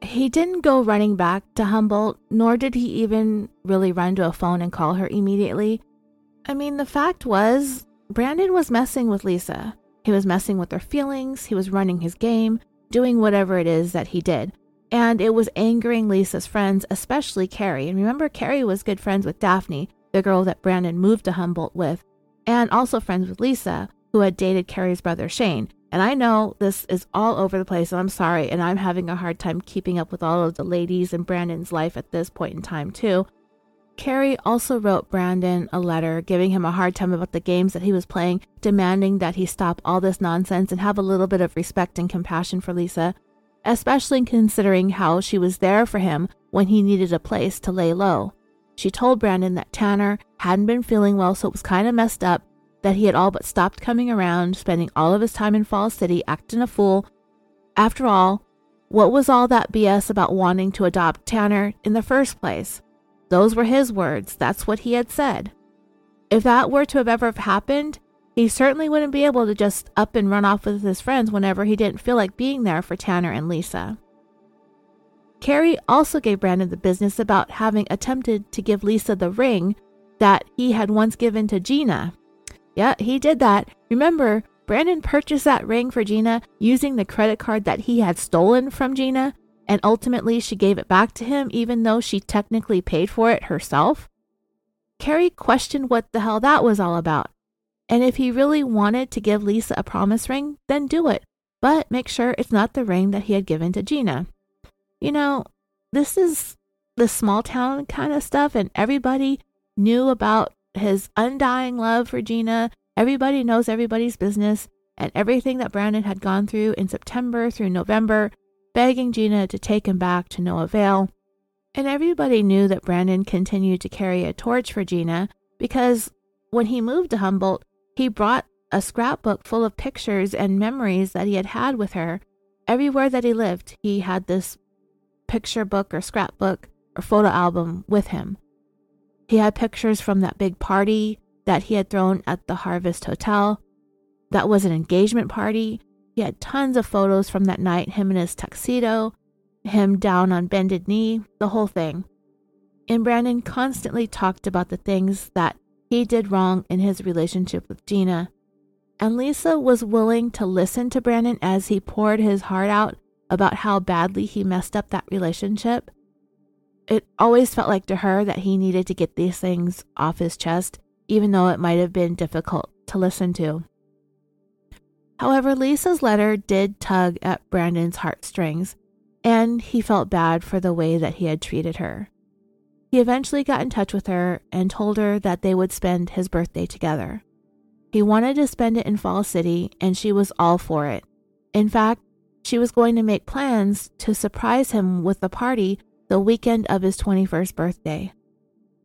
he didn't go running back to Humboldt, nor did he even really run to a phone and call her immediately. I mean, the fact was, Brandon was messing with Lisa. He was messing with her feelings, he was running his game, doing whatever it is that he did. And it was angering Lisa's friends, especially Carrie. And remember, Carrie was good friends with Daphne, the girl that Brandon moved to Humboldt with, and also friends with Lisa, who had dated Carrie's brother Shane. And I know this is all over the place, and I'm sorry, and I'm having a hard time keeping up with all of the ladies in Brandon's life at this point in time, too. Carrie also wrote Brandon a letter giving him a hard time about the games that he was playing, demanding that he stop all this nonsense and have a little bit of respect and compassion for Lisa, especially considering how she was there for him when he needed a place to lay low. She told Brandon that Tanner hadn't been feeling well, so it was kind of messed up that he had all but stopped coming around, spending all of his time in Falls City acting a fool. After all, what was all that BS about wanting to adopt Tanner in the first place? Those were his words. That's what he had said. If that were to have ever happened, he certainly wouldn't be able to just up and run off with his friends whenever he didn't feel like being there for Tanner and Lisa. Carrie also gave Brandon the business about having attempted to give Lisa the ring that he had once given to Gina. Yeah, he did that. Remember, Brandon purchased that ring for Gina using the credit card that he had stolen from Gina, and ultimately she gave it back to him even though she technically paid for it herself? Carrie questioned what the hell that was all about. And if he really wanted to give Lisa a promise ring, then do it, but make sure it's not the ring that he had given to Gina. You know, this is the small town kind of stuff, and everybody knew about his undying love for Gina. Everybody knows everybody's business, and everything that Brandon had gone through in September through November, begging Gina to take him back to no avail. And everybody knew that Brandon continued to carry a torch for Gina because when he moved to Humboldt, he brought a scrapbook full of pictures and memories that he had had with her. Everywhere that he lived, he had this picture book or scrapbook or photo album with him. He had pictures from that big party that he had thrown at the Harvest Hotel. That was an engagement party. He had tons of photos from that night, him in his tuxedo, him down on bended knee, the whole thing. And Brandon constantly talked about the things that he did wrong in his relationship with Gina. And Lisa was willing to listen to Brandon as he poured his heart out about how badly he messed up that relationship. It always felt like to her that he needed to get these things off his chest, even though it might have been difficult to listen to. However, Lisa's letter did tug at Brandon's heartstrings, and he felt bad for the way that he had treated her. He eventually got in touch with her and told her that they would spend his birthday together. He wanted to spend it in Fall City, and she was all for it. In fact, she was going to make plans to surprise him with a party the weekend of his 21st birthday.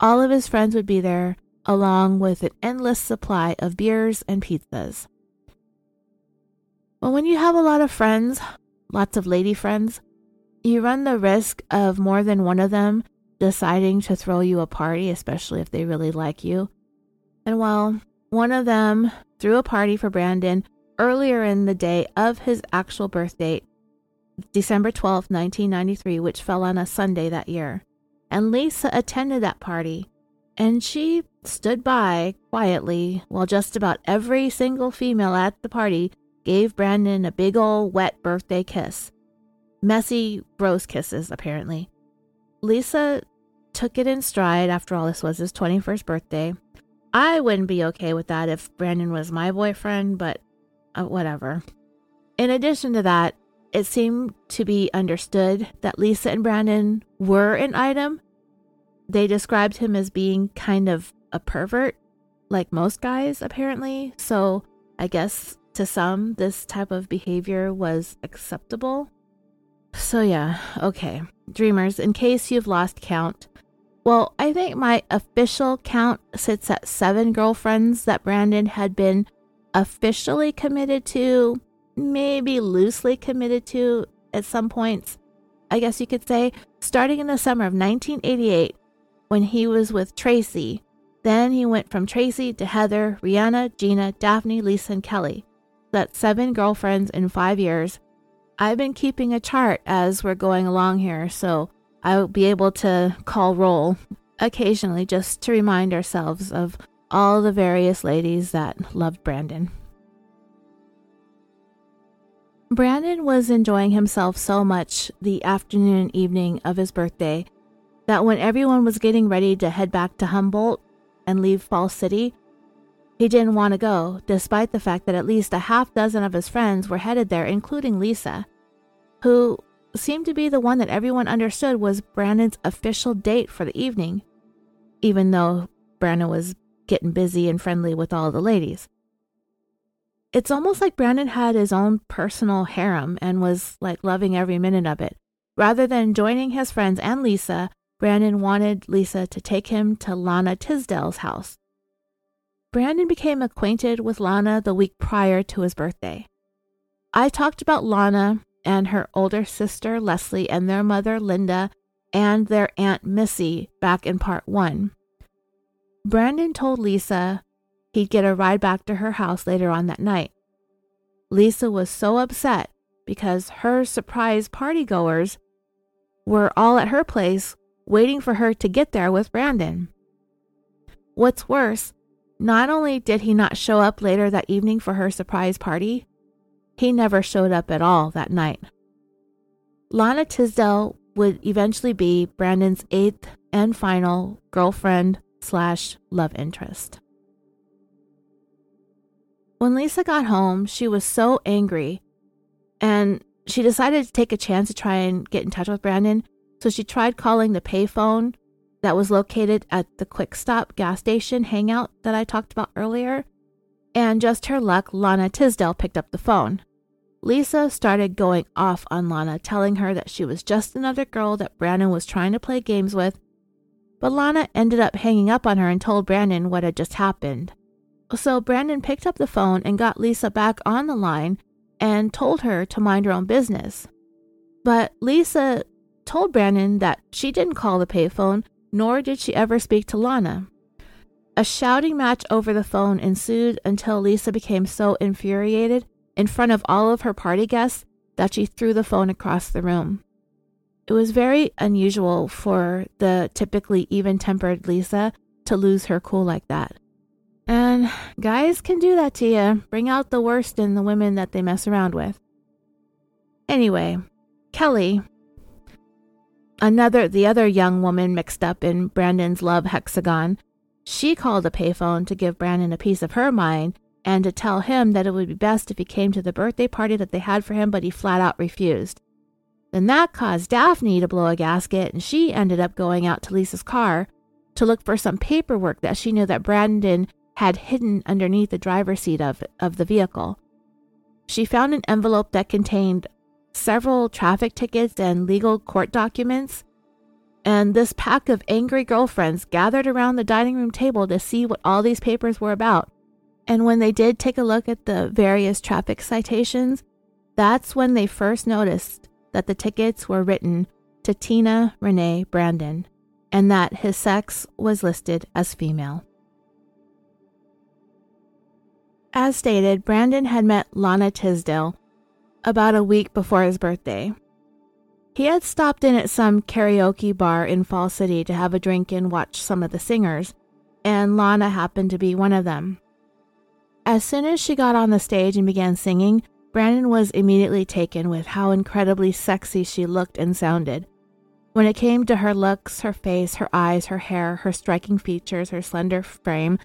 All of his friends would be there, along with an endless supply of beers and pizzas. But when you have a lot of friends, lots of lady friends, you run the risk of more than one of them deciding to throw you a party, especially if they really like you. And while one of them threw a party for Brandon earlier in the day of his actual birth date, December 12, 1993, which fell on a Sunday that year. And Lisa attended that party, and she stood by quietly while just about every single female at the party gave Brandon a big old wet birthday kiss. Messy, gross kisses, apparently. Lisa took it in stride after all, this was his 21st birthday. I wouldn't be okay with that if Brandon was my boyfriend, but uh, whatever. In addition to that, it seemed to be understood that Lisa and Brandon were an item. They described him as being kind of a pervert, like most guys, apparently. So I guess to some, this type of behavior was acceptable. So, yeah, okay. Dreamers, in case you've lost count, well, I think my official count sits at seven girlfriends that Brandon had been officially committed to, maybe loosely committed to at some points, I guess you could say, starting in the summer of 1988 when he was with Tracy, Then he went from Tracy to Heather, Rihanna, Gina, Daphne, Lisa, and Kelly. That's seven girlfriends in five years. I've been keeping a chart as we're going along here, so I'll be able to call roll occasionally just to remind ourselves of all the various ladies that loved Brandon. Brandon was enjoying himself so much the afternoon and evening of his birthday that when everyone was getting ready to head back to Humboldt and leave Fall City, he didn't want to go, despite the fact that at least a half dozen of his friends were headed there, including Lisa, who seemed to be the one that everyone understood was Brandon's official date for the evening, even though Brandon was getting busy and friendly with all the ladies. It's almost like Brandon had his own personal harem and was like loving every minute of it. Rather than joining his friends and Lisa, Brandon wanted Lisa to take him to Lana Tisdale's house. Brandon became acquainted with Lana the week prior to his birthday. I talked about Lana and her older sister Leslie and their mother Linda and their aunt Missy back in part one. Brandon told Lisa he'd get a ride back to her house later on that night. Lisa was so upset because her surprise partygoers were all at her place waiting for her to get there with Brandon. What's worse, not only did he not show up later that evening for her surprise party, he never showed up at all that night. Lana Tisdale would eventually be Brandon's eighth and final girlfriend slash love interest. When Lisa got home, she was so angry and she decided to take a chance to try and get in touch with Brandon. So she tried calling the payphone that was located at the Quick Stop gas station hangout that I talked about earlier. And just her luck, Lana Tisdale picked up the phone. Lisa started going off on Lana, telling her that she was just another girl that Brandon was trying to play games with. But Lana ended up hanging up on her and told Brandon what had just happened. So Brandon picked up the phone and got Lisa back on the line and told her to mind her own business. But Lisa told Brandon that she didn't call the payphone, nor did she ever speak to Lana. A shouting match over the phone ensued until Lisa became so infuriated in front of all of her party guests that she threw the phone across the room. It was very unusual for the typically even tempered Lisa to lose her cool like that. And guys can do that to you, bring out the worst in the women that they mess around with. Anyway, Kelly, another the other young woman mixed up in Brandon's love hexagon, she called a payphone to give Brandon a piece of her mind and to tell him that it would be best if he came to the birthday party that they had for him, but he flat out refused. Then that caused Daphne to blow a gasket, and she ended up going out to Lisa's car to look for some paperwork that she knew that Brandon had hidden underneath the driver's seat of, of the vehicle. She found an envelope that contained several traffic tickets and legal court documents. And this pack of angry girlfriends gathered around the dining room table to see what all these papers were about. And when they did take a look at the various traffic citations, that's when they first noticed that the tickets were written to Teena Renae Brandon and that his sex was listed as female. As stated, Brandon had met Lana Tisdale about a week before his birthday. He had stopped in at some karaoke bar in Fall City to have a drink and watch some of the singers, and Lana happened to be one of them. As soon as she got on the stage and began singing, Brandon was immediately taken with how incredibly sexy she looked and sounded. When it came to her looks, her face, her eyes, her hair, her striking features, her slender frame,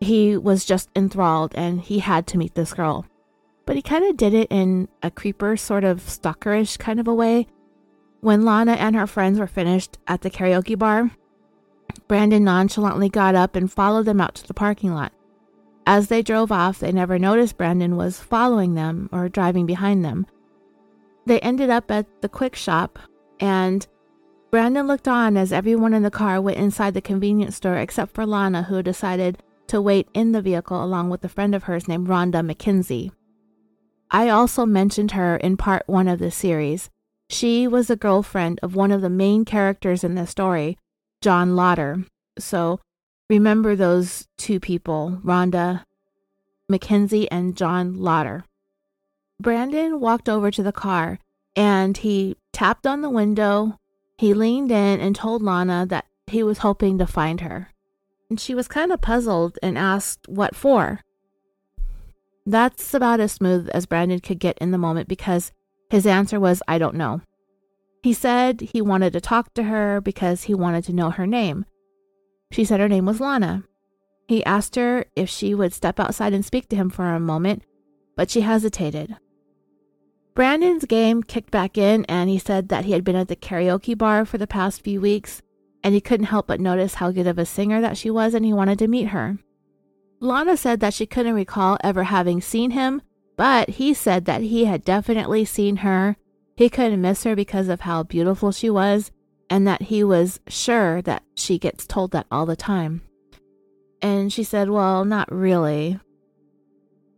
he was just enthralled and he had to meet this girl. But he kind of did it in a creeper, sort of stalkerish kind of a way. When Lana and her friends were finished at the karaoke bar, Brandon nonchalantly got up and followed them out to the parking lot. As they drove off, they never noticed Brandon was following them or driving behind them. They ended up at the quick shop, and Brandon looked on as everyone in the car went inside the convenience store except for Lana, who decided to wait in the vehicle along with a friend of hers named Rhonda McKenzie. I also mentioned her in part one of the series. She was the girlfriend of one of the main characters in the story, John Lotter. So remember those two people, Rhonda Mackenzie and John Lotter. Brandon walked over to the car and he tapped on the window. He leaned in and told Lana that he was hoping to find her. And she was kind of puzzled and asked, What for? That's about as smooth as Brandon could get in the moment because his answer was, I don't know. He said he wanted to talk to her because he wanted to know her name. She said her name was Lana. He asked her if she would step outside and speak to him for a moment, but she hesitated. Brandon's game kicked back in, and he said that he had been at the karaoke bar for the past few weeks, and he couldn't help but notice how good of a singer that she was, and he wanted to meet her. Lana said that she couldn't recall ever having seen him, but he said that he had definitely seen her. He couldn't miss her because of how beautiful she was, and that he was sure that she gets told that all the time. And she said, Well, not really.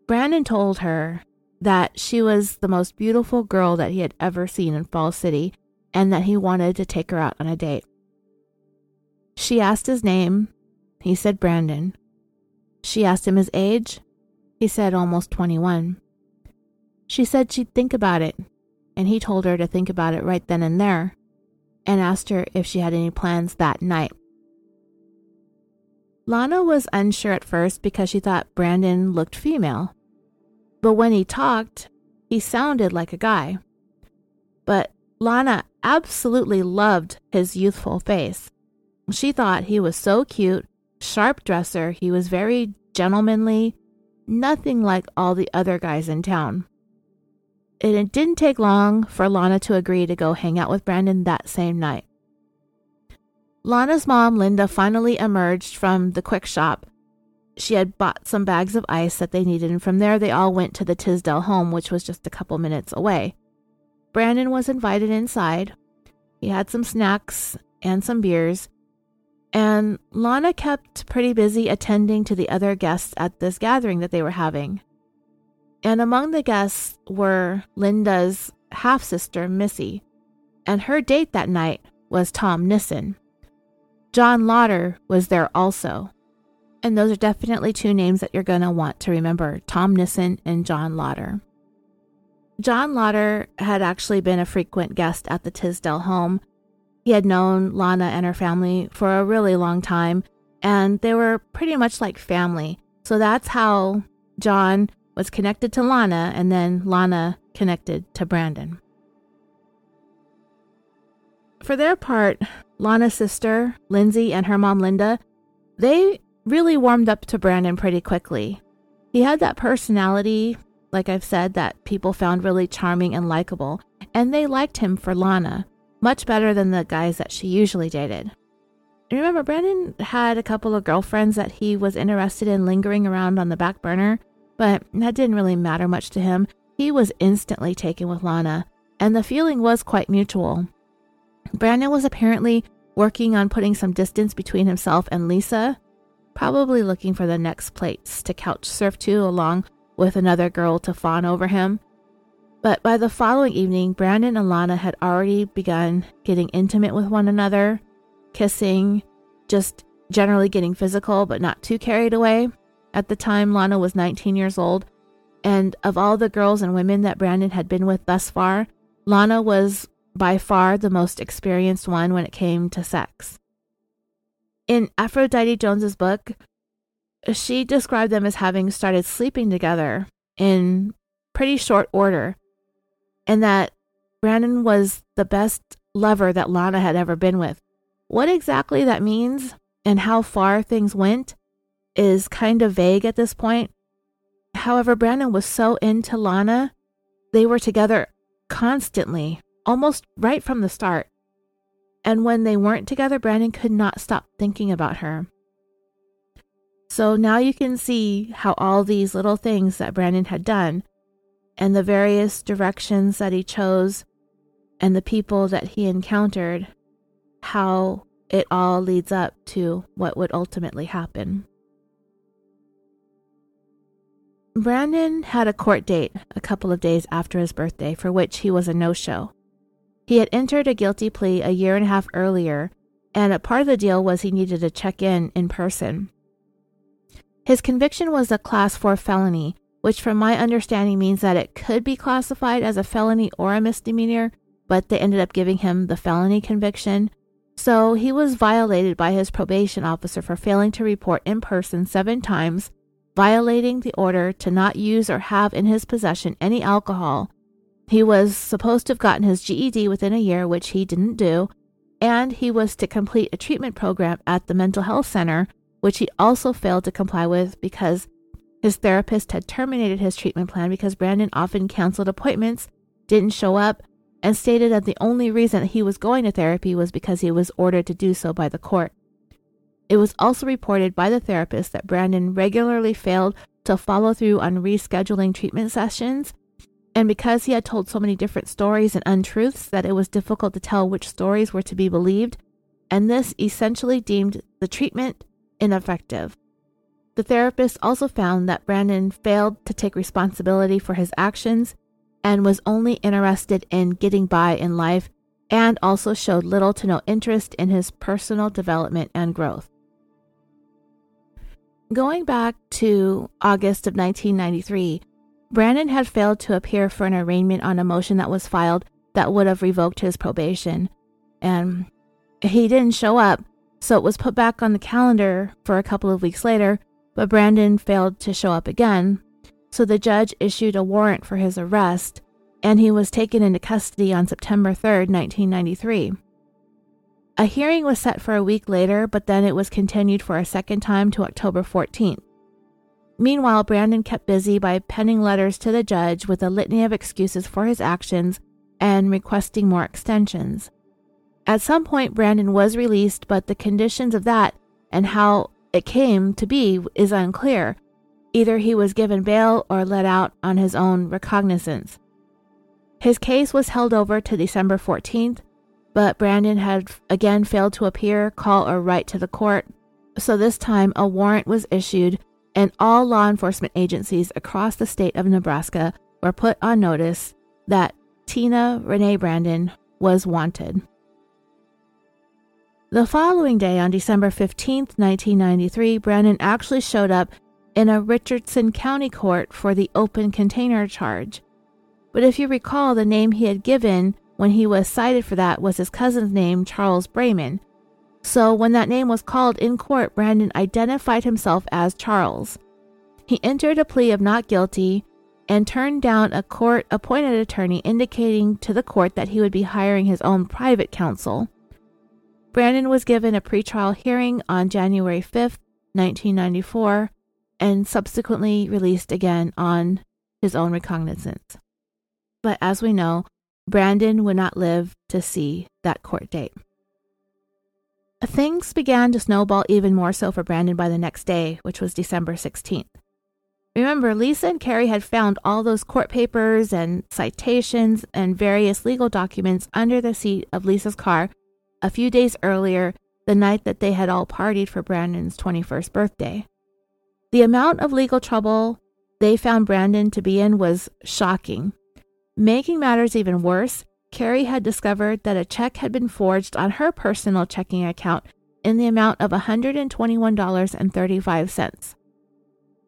Brandon told her that she was the most beautiful girl that he had ever seen in Fall City and that he wanted to take her out on a date. She asked his name. He said Brandon. She asked him his age. He said almost 21. She said she'd think about it, and he told her to think about it right then and there and asked her if she had any plans that night. Lana was unsure at first because she thought Brandon looked female. But when he talked, he sounded like a guy. But Lana absolutely loved his youthful face. She thought he was so cute, sharp dresser, he was very gentlemanly, nothing like all the other guys in town. And it didn't take long for Lana to agree to go hang out with Brandon that same night. Lana's mom, Linda, finally emerged from the quick shop. She had bought some bags of ice that they needed, and from there they all went to the Tisdale home, which was just a couple minutes away. Brandon was invited inside. He had some snacks and some beers, and Lana kept pretty busy attending to the other guests at this gathering that they were having. And among the guests were Linda's half sister, Missy, and her date that night was Tom Nissen. John Lotter was there also. And those are definitely two names that you're going to want to remember Tom Nissen and John Lotter. John Lotter had actually been a frequent guest at the Tisdale home. He had known Lana and her family for a really long time, and they were pretty much like family. So that's how John was connected to Lana, and then Lana connected to Brandon. For their part, Lana's sister, Lindsay, and her mom, Linda, they really warmed up to Brandon pretty quickly. He had that personality, like I've said, that people found really charming and likable, and they liked him for Lana, much better than the guys that she usually dated. Remember, Brandon had a couple of girlfriends that he was interested in lingering around on the back burner, but that didn't really matter much to him. He was instantly taken with Lana, and the feeling was quite mutual. Brandon was apparently working on putting some distance between himself and Lisa, probably looking for the next place to couch surf to along with another girl to fawn over him. But by the following evening, Brandon and Lana had already begun getting intimate with one another, kissing, just generally getting physical, but not too carried away. At the time, Lana was 19 years old, and of all the girls and women that Brandon had been with thus far, Lana was by far the most experienced one when it came to sex. In Aphrodite Jones's book, she described them as having started sleeping together in pretty short order, and that Brandon was the best lover that Lana had ever been with. What exactly that means and how far things went is kind of vague at this point. However, Brandon was so into Lana, they were together constantly almost right from the start. And when they weren't together, Brandon could not stop thinking about her. So now you can see how all these little things that Brandon had done and the various directions that he chose and the people that he encountered, how it all leads up to what would ultimately happen. Brandon had a court date a couple of days after his birthday for which he was a no show. He had entered a guilty plea a year and a half earlier, and a part of the deal was he needed to check in in person. His conviction was a class 4 felony, which, from my understanding, means that it could be classified as a felony or a misdemeanor, but they ended up giving him the felony conviction. So he was violated by his probation officer for failing to report in person seven times, violating the order to not use or have in his possession any alcohol. He was supposed to have gotten his GED within a year, which he didn't do, and he was to complete a treatment program at the mental health center, which he also failed to comply with because his therapist had terminated his treatment plan because Brandon often canceled appointments, didn't show up, and stated that the only reason he was going to therapy was because he was ordered to do so by the court. It was also reported by the therapist that Brandon regularly failed to follow through on rescheduling treatment sessions, and because he had told so many different stories and untruths that it was difficult to tell which stories were to be believed, and this essentially deemed the treatment ineffective. The therapist also found that Brandon failed to take responsibility for his actions and was only interested in getting by in life and also showed little to no interest in his personal development and growth. Going back to August of 1993, Brandon had failed to appear for an arraignment on a motion that was filed that would have revoked his probation. And he didn't show up, so it was put back on the calendar for a couple of weeks later but Brandon failed to show up again, so the judge issued a warrant for his arrest, and he was taken into custody on September 3, 1993. A hearing was set for a week later, but then it was continued for a second time to October 14th. Meanwhile, Brandon kept busy by penning letters to the judge with a litany of excuses for his actions and requesting more extensions. At some point, Brandon was released, but the conditions of that and how it came to be is unclear. Either he was given bail or let out on his own recognizance. His case was held over to December 14th, but Brandon had again failed to appear, call, or write to the court. So this time, a warrant was issued, and all law enforcement agencies across the state of Nebraska were put on notice that Teena Renae Brandon was wanted. The following day, on December 15, 1993, Brandon actually showed up in a Richardson County court for the open container charge. But if you recall, the name he had given when he was cited for that was his cousin's name, Charles Brayman. So when that name was called in court, Brandon identified himself as Charles. He entered a plea of not guilty and turned down a court appointed attorney, indicating to the court that he would be hiring his own private counsel. Brandon was given a pretrial hearing on January 5, 1994, and subsequently released again on his own recognizance. But as we know, Brandon would not live to see that court date. Things began to snowball even more so for Brandon by the next day, which was December 16th. Remember, Lisa and Carrie had found all those court papers and citations and various legal documents under the seat of Lisa's car a few days earlier, the night that they had all partied for Brandon's 21st birthday. The amount of legal trouble they found Brandon to be in was shocking. Making matters even worse, Carrie had discovered that a check had been forged on her personal checking account in the amount of $121.35.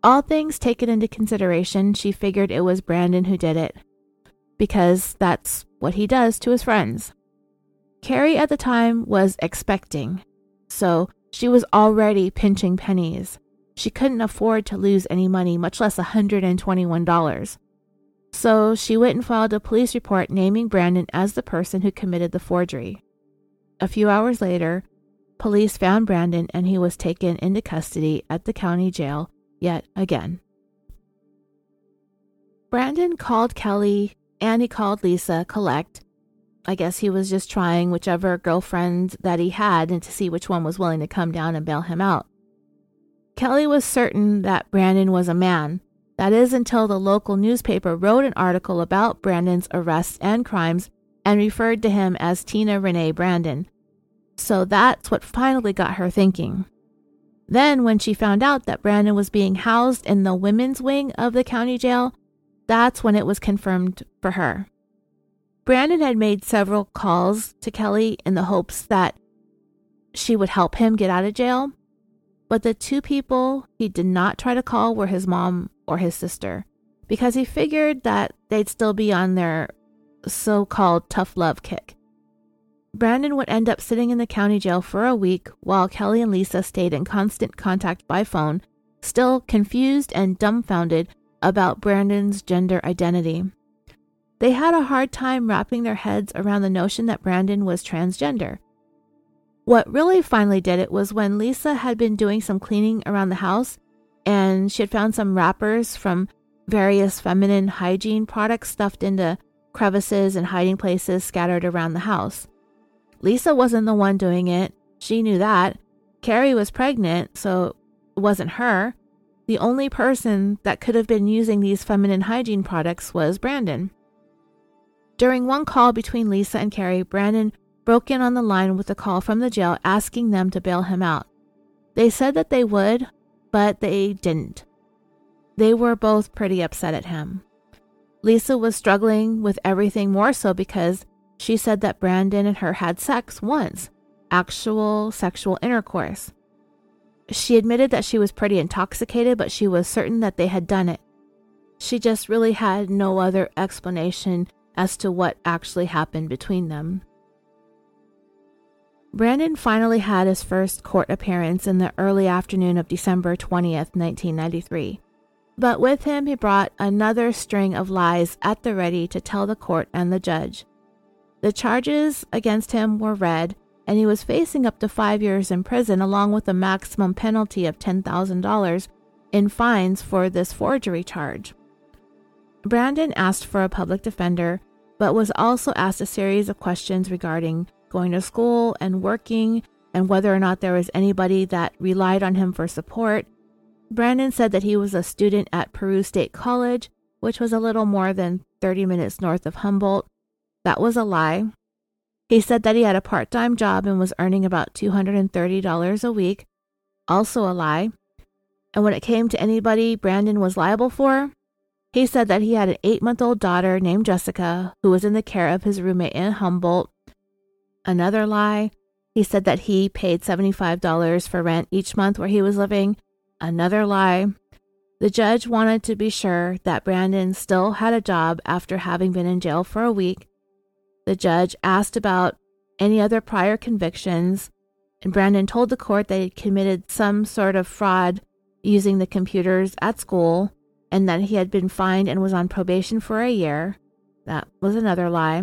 All things taken into consideration, she figured it was Brandon who did it, because that's what he does to his friends. Carrie at the time was expecting, so she was already pinching pennies. She couldn't afford to lose any money, much less $121. So she went and filed a police report naming Brandon as the person who committed the forgery. A few hours later, police found Brandon and he was taken into custody at the county jail yet again. Brandon called Kelly and he called Lisa collect I guess he was just trying whichever girlfriend that he had and to see which one was willing to come down and bail him out. Kelly was certain that Brandon was a man. That is until the local newspaper wrote an article about Brandon's arrests and crimes and referred to him as Teena Renae Brandon. So that's what finally got her thinking. Then, when she found out that Brandon was being housed in the women's wing of the county jail, that's when it was confirmed for her. Brandon had made several calls to Kelly in the hopes that she would help him get out of jail. But the two people he did not try to call were his mom or his sister because he figured that they'd still be on their so called tough love kick. Brandon would end up sitting in the county jail for a week while Kelly and Lisa stayed in constant contact by phone, still confused and dumbfounded about Brandon's gender identity. They had a hard time wrapping their heads around the notion that Brandon was transgender. What really finally did it was when Lisa had been doing some cleaning around the house and she had found some wrappers from various feminine hygiene products stuffed into crevices and hiding places scattered around the house. Lisa wasn't the one doing it. She knew that. Carrie was pregnant, so it wasn't her. The only person that could have been using these feminine hygiene products was Brandon. During one call between Lisa and Carrie, Brandon broke in on the line with a call from the jail asking them to bail him out. They said that they would, but they didn't. They were both pretty upset at him. Lisa was struggling with everything more so because she said that Brandon and her had sex once, actual sexual intercourse. She admitted that she was pretty intoxicated, but she was certain that they had done it. She just really had no other explanation as to what actually happened between them. Brandon finally had his first court appearance in the early afternoon of December 20th, 1993. But with him, he brought another string of lies at the ready to tell the court and the judge. The charges against him were read, and he was facing up to five years in prison along with a maximum penalty of $10,000 in fines for this forgery charge. Brandon asked for a public defender, but was also asked a series of questions regarding going to school and working, and whether or not there was anybody that relied on him for support. Brandon said that he was a student at Peru State College, which was a little more than 30 minutes north of Humboldt. That was a lie. He said that he had a part time job and was earning about $230 a week. Also a lie. And when it came to anybody Brandon was liable for, he said that he had an eight month old daughter named Jessica who was in the care of his roommate in Humboldt Another lie. He said that he paid $75 for rent each month where he was living. Another lie. The judge wanted to be sure that Brandon still had a job after having been in jail for a week. The judge asked about any other prior convictions, and Brandon told the court that he had committed some sort of fraud using the computers at school and that he had been fined and was on probation for a year. That was another lie.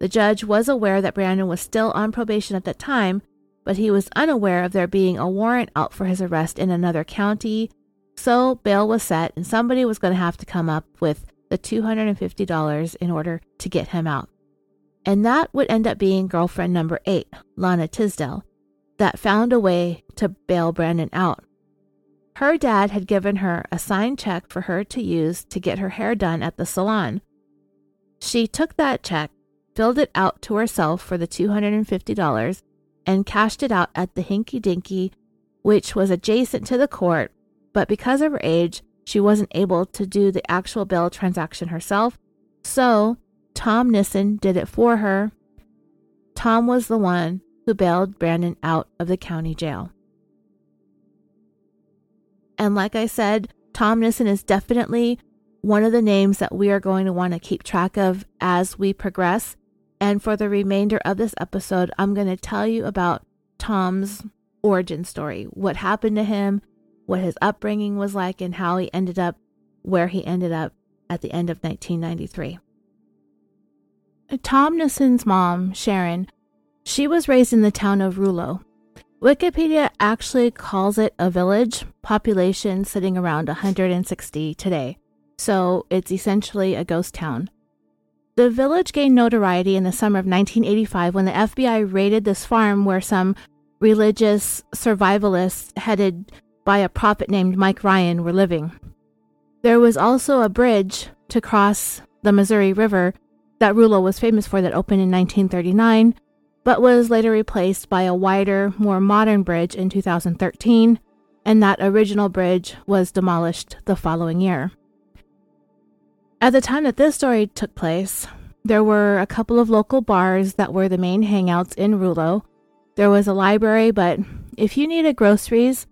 The judge was aware that Brandon was still on probation at that time, but he was unaware of there being a warrant out for his arrest in another county. So bail was set, and somebody was going to have to come up with the $250 in order to get him out. And that would end up being girlfriend number eight, Lana Tisdale, that found a way to bail Brandon out. Her dad had given her a signed check for her to use to get her hair done at the salon. She took that check filled it out to herself for the $250 and cashed it out at the Hinky Dinky, which was adjacent to the court, but because of her age, she wasn't able to do the actual bail transaction herself, so Tom Nissen did it for her. Tom was the one who bailed Brandon out of the county jail. And like I said, Tom Nissen is definitely one of the names that we are going to want to keep track of as we progress and for the remainder of this episode, I'm going to tell you about Tom's origin story what happened to him, what his upbringing was like, and how he ended up where he ended up at the end of 1993. Tom Nissen's mom, Sharon, she was raised in the town of Rulo. Wikipedia actually calls it a village, population sitting around 160 today. So it's essentially a ghost town. The village gained notoriety in the summer of 1985 when the FBI raided this farm where some religious survivalists headed by a prophet named Mike Ryan were living. There was also a bridge to cross the Missouri River that Rulo was famous for that opened in 1939, but was later replaced by a wider, more modern bridge in 2013, and that original bridge was demolished the following year. At the time that this story took place, there were a couple of local bars that were the main hangouts in Rulo. There was a library, but if you needed groceries,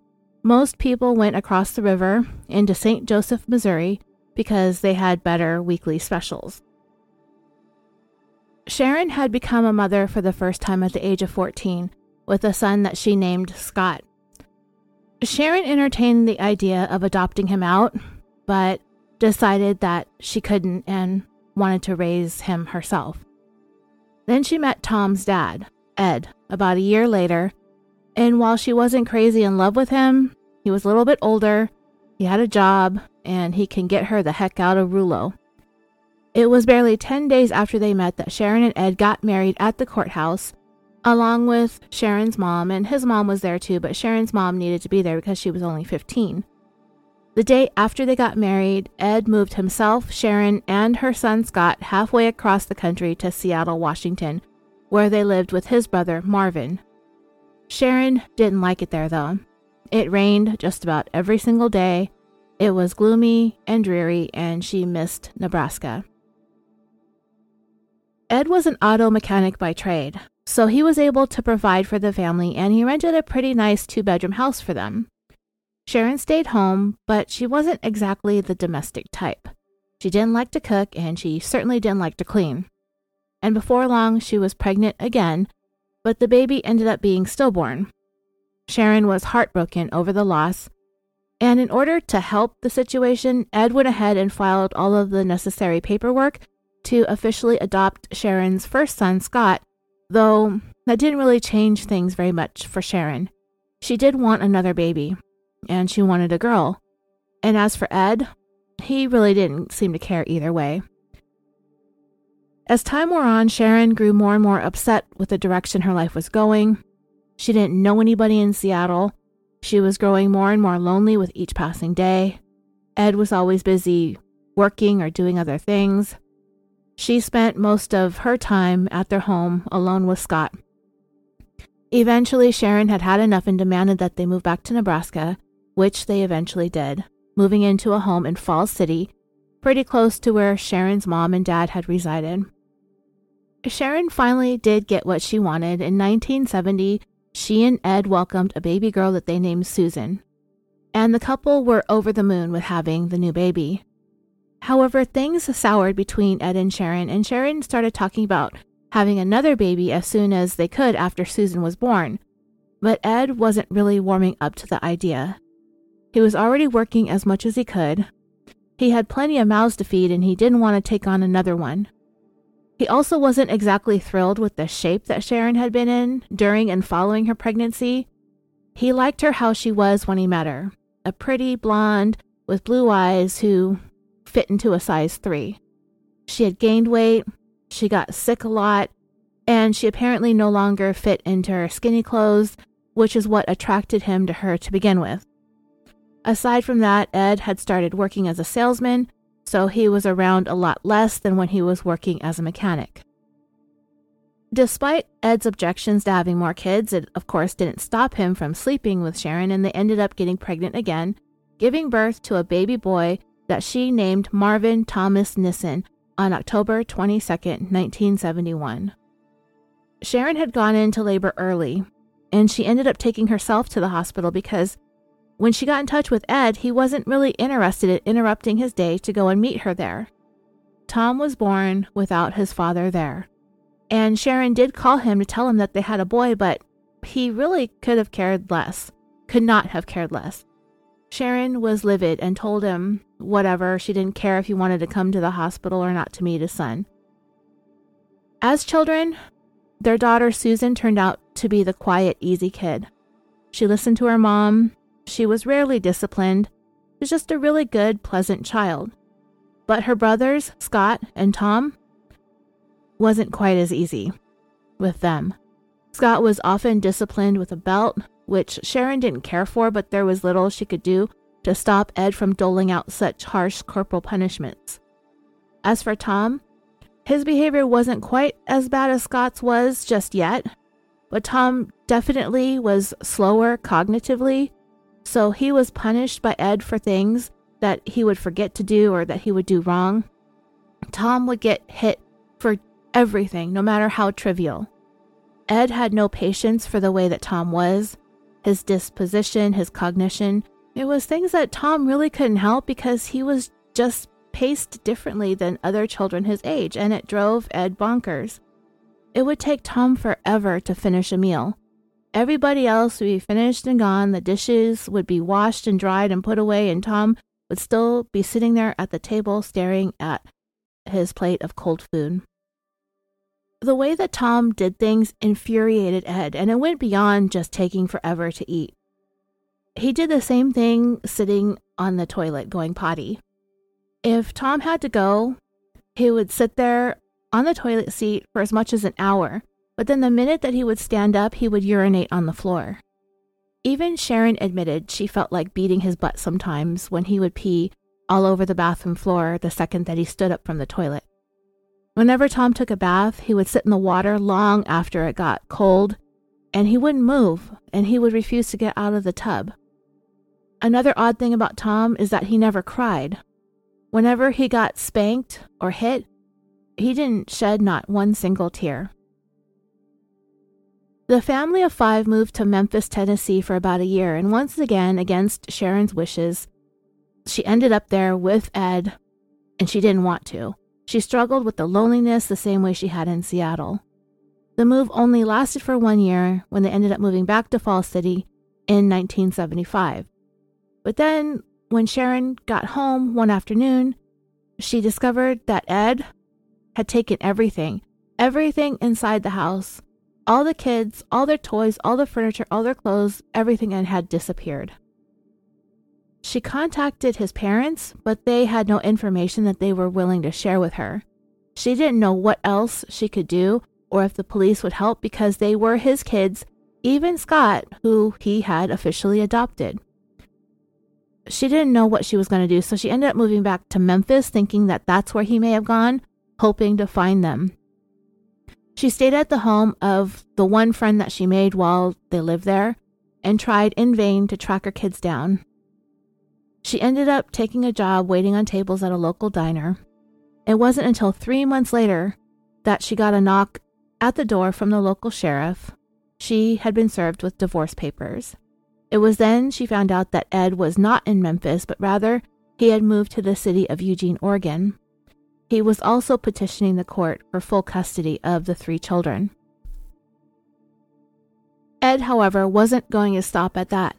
most people went across the river into St. Joseph, Missouri, because they had better weekly specials. Sharon had become a mother for the first time at the age of 14 with a son that she named Scott. Sharon entertained the idea of adopting him out, but decided that she couldn't and wanted to raise him herself. Then she met Tom's dad, Ed, about a year later, and while she wasn't crazy in love with him, he was a little bit older, he had a job, and he can get her the heck out of Rulo. It was barely 10 days after they met that Sharon and Ed got married at the courthouse, along with Sharon's mom, and his mom was there too, but Sharon's mom needed to be there because she was only 15. The day after they got married, Ed moved himself, Sharon, and her son Scott halfway across the country to Seattle, Washington, where they lived with his brother Marvin. Sharon didn't like it there though. It rained just about every single day. It was gloomy and dreary, and she missed Nebraska. Ed was an auto mechanic by trade, so he was able to provide for the family and he rented a pretty nice two bedroom house for them. Sharon stayed home, but she wasn't exactly the domestic type. She didn't like to cook and she certainly didn't like to clean. And before long, she was pregnant again, but the baby ended up being stillborn. Sharon was heartbroken over the loss, and in order to help the situation, Ed went ahead and filed all of the necessary paperwork to officially adopt Sharon's first son, Scott, though that didn't really change things very much for Sharon. She did want another baby, and she wanted a girl. And as for Ed, he really didn't seem to care either way. As time wore on, Sharon grew more and more upset with the direction her life was going. She didn't know anybody in Seattle. She was growing more and more lonely with each passing day. Ed was always busy working or doing other things. She spent most of her time at their home alone with Scott. Eventually, Sharon had had enough and demanded that they move back to Nebraska, which they eventually did, moving into a home in Falls City, pretty close to where Sharon's mom and dad had resided. Sharon finally did get what she wanted. In 1970, she and Ed welcomed a baby girl that they named Susan, and the couple were over the moon with having the new baby. However, things soured between Ed and Sharon, and Sharon started talking about having another baby as soon as they could after Susan was born. But Ed wasn't really warming up to the idea. He was already working as much as he could. He had plenty of mouths to feed, and he didn't want to take on another one. He also wasn't exactly thrilled with the shape that Sharon had been in during and following her pregnancy. He liked her how she was when he met her a pretty blonde with blue eyes who fit into a size 3. She had gained weight, she got sick a lot, and she apparently no longer fit into her skinny clothes, which is what attracted him to her to begin with. Aside from that, Ed had started working as a salesman, so he was around a lot less than when he was working as a mechanic. Despite Ed's objections to having more kids, it of course didn't stop him from sleeping with Sharon, and they ended up getting pregnant again, giving birth to a baby boy that she named Marvin Thomas Nissen on October 22, 1971. Sharon had gone into labor early, and she ended up taking herself to the hospital because when she got in touch with Ed, he wasn't really interested in interrupting his day to go and meet her there. Tom was born without his father there. And Sharon did call him to tell him that they had a boy, but he really could have cared less, could not have cared less. Sharon was livid and told him whatever, she didn't care if he wanted to come to the hospital or not to meet his son. As children, their daughter Susan turned out to be the quiet, easy kid. She listened to her mom, she was rarely disciplined, she was just a really good, pleasant child. But her brothers, Scott and Tom, wasn't quite as easy with them. Scott was often disciplined with a belt, which Sharon didn't care for, but there was little she could do to stop Ed from doling out such harsh corporal punishments. As for Tom, his behavior wasn't quite as bad as Scott's was just yet, but Tom definitely was slower cognitively, so he was punished by Ed for things that he would forget to do or that he would do wrong. Tom would get hit for everything, no matter how trivial. Ed had no patience for the way that Tom was, his disposition, his cognition. It was things that Tom really couldn't help because he was just paced differently than other children his age, and it drove Ed bonkers. It would take Tom forever to finish a meal. Everybody else would be finished and gone, the dishes would be washed and dried and put away, and Tom would still be sitting there at the table staring at his plate of cold food. The way that Tom did things infuriated Ed, and it went beyond just taking forever to eat. He did the same thing sitting on the toilet going potty. If Tom had to go, he would sit there on the toilet seat for as much as an hour, but then the minute that he would stand up, he would urinate on the floor. Even Sharon admitted she felt like beating his butt sometimes when he would pee all over the bathroom floor the second that he stood up from the toilet. Whenever Tom took a bath, he would sit in the water long after it got cold, and he wouldn't move, and he would refuse to get out of the tub. Another odd thing about Tom is that he never cried. Whenever he got spanked or hit, he didn't shed not one single tear. The family of five moved to Memphis, Tennessee for about a year, and once again, against Sharon's wishes, she ended up there with Ed, and she didn't want to. She struggled with the loneliness the same way she had in Seattle. The move only lasted for one year when they ended up moving back to Falls City in 1975. But then, when Sharon got home one afternoon, she discovered that Ed had taken everything, everything inside the house, all the kids, all their toys, all the furniture, all their clothes, everything had disappeared. She contacted his parents, but they had no information that they were willing to share with her. She didn't know what else she could do or if the police would help because they were his kids, even Scott, who he had officially adopted. She didn't know what she was going to do, so she ended up moving back to Memphis, thinking that that's where he may have gone, hoping to find them. She stayed at the home of the one friend that she made while they lived there and tried in vain to track her kids down. She ended up taking a job waiting on tables at a local diner. It wasn't until three months later that she got a knock at the door from the local sheriff. She had been served with divorce papers. It was then she found out that Ed was not in Memphis, but rather he had moved to the city of Eugene, Oregon. He was also petitioning the court for full custody of the three children. Ed, however, wasn't going to stop at that.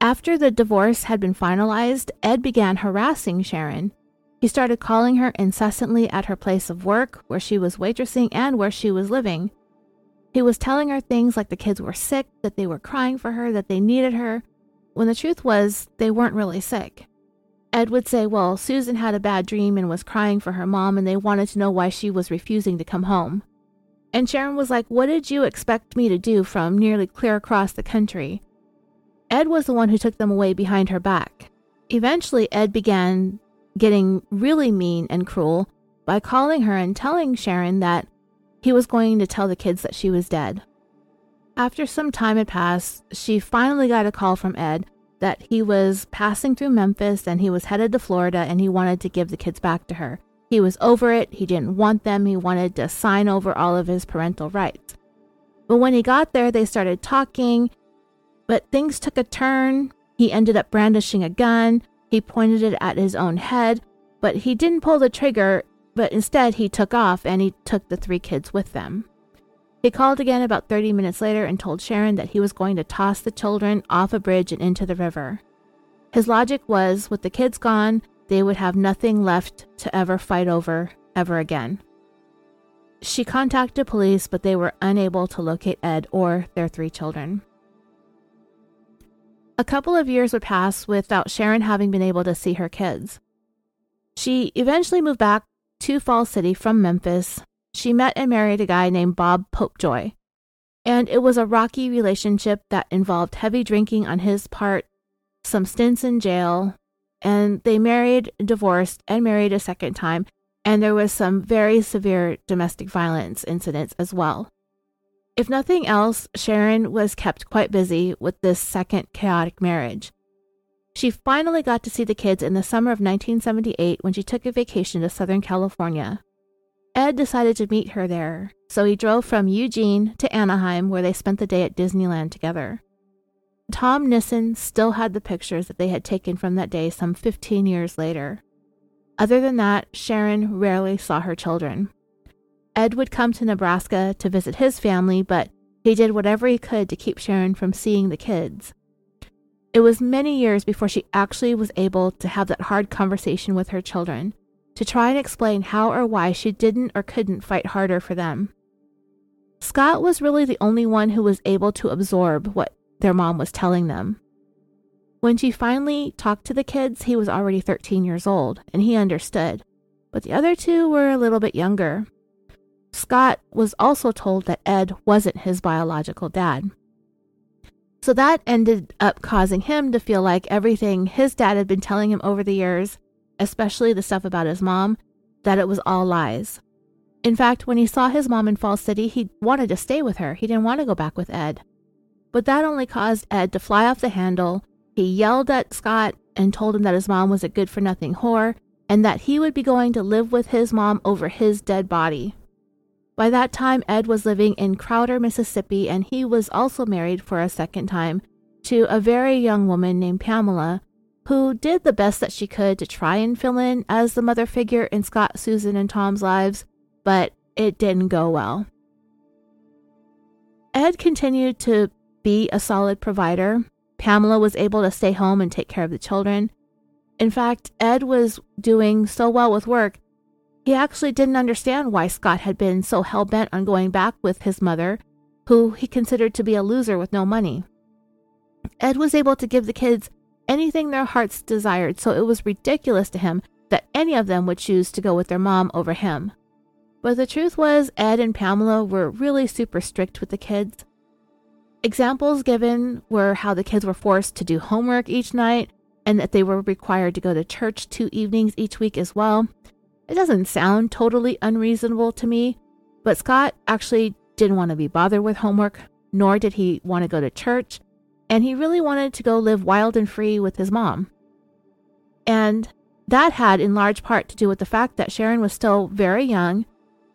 After the divorce had been finalized, Ed began harassing Sharon. He started calling her incessantly at her place of work, where she was waitressing, and where she was living. He was telling her things like the kids were sick, that they were crying for her, that they needed her, when the truth was they weren't really sick. Ed would say, Well, Susan had a bad dream and was crying for her mom, and they wanted to know why she was refusing to come home. And Sharon was like, What did you expect me to do from nearly clear across the country? Ed was the one who took them away behind her back. Eventually, Ed began getting really mean and cruel by calling her and telling Sharon that he was going to tell the kids that she was dead. After some time had passed, she finally got a call from Ed that he was passing through Memphis and he was headed to Florida and he wanted to give the kids back to her. He was over it, he didn't want them, he wanted to sign over all of his parental rights. But when he got there, they started talking but things took a turn. He ended up brandishing a gun. He pointed it at his own head, but he didn't pull the trigger, but instead he took off and he took the three kids with them. He called again about 30 minutes later and told Sharon that he was going to toss the children off a bridge and into the river. His logic was with the kids gone, they would have nothing left to ever fight over ever again. She contacted police, but they were unable to locate Ed or their three children. A couple of years would pass without Sharon having been able to see her kids. She eventually moved back to Falls City from Memphis. She met and married a guy named Bob Popejoy. And it was a rocky relationship that involved heavy drinking on his part, some stints in jail, and they married, divorced, and married a second time. And there was some very severe domestic violence incidents as well. If nothing else, Sharon was kept quite busy with this second chaotic marriage. She finally got to see the kids in the summer of 1978 when she took a vacation to Southern California. Ed decided to meet her there, so he drove from Eugene to Anaheim, where they spent the day at Disneyland together. Tom Nissen still had the pictures that they had taken from that day some 15 years later. Other than that, Sharon rarely saw her children. Ed would come to Nebraska to visit his family, but he did whatever he could to keep Sharon from seeing the kids. It was many years before she actually was able to have that hard conversation with her children to try and explain how or why she didn't or couldn't fight harder for them. Scott was really the only one who was able to absorb what their mom was telling them. When she finally talked to the kids, he was already 13 years old, and he understood, but the other two were a little bit younger. Scott was also told that Ed wasn't his biological dad. So that ended up causing him to feel like everything his dad had been telling him over the years, especially the stuff about his mom, that it was all lies. In fact, when he saw his mom in Falls City, he wanted to stay with her. He didn't want to go back with Ed. But that only caused Ed to fly off the handle. He yelled at Scott and told him that his mom was a good for nothing whore and that he would be going to live with his mom over his dead body. By that time, Ed was living in Crowder, Mississippi, and he was also married for a second time to a very young woman named Pamela, who did the best that she could to try and fill in as the mother figure in Scott, Susan, and Tom's lives, but it didn't go well. Ed continued to be a solid provider. Pamela was able to stay home and take care of the children. In fact, Ed was doing so well with work, he actually didn't understand why Scott had been so hell bent on going back with his mother, who he considered to be a loser with no money. Ed was able to give the kids anything their hearts desired, so it was ridiculous to him that any of them would choose to go with their mom over him. But the truth was, Ed and Pamela were really super strict with the kids. Examples given were how the kids were forced to do homework each night and that they were required to go to church two evenings each week as well. It doesn't sound totally unreasonable to me, but Scott actually didn't want to be bothered with homework, nor did he want to go to church, and he really wanted to go live wild and free with his mom. And that had in large part to do with the fact that Sharon was still very young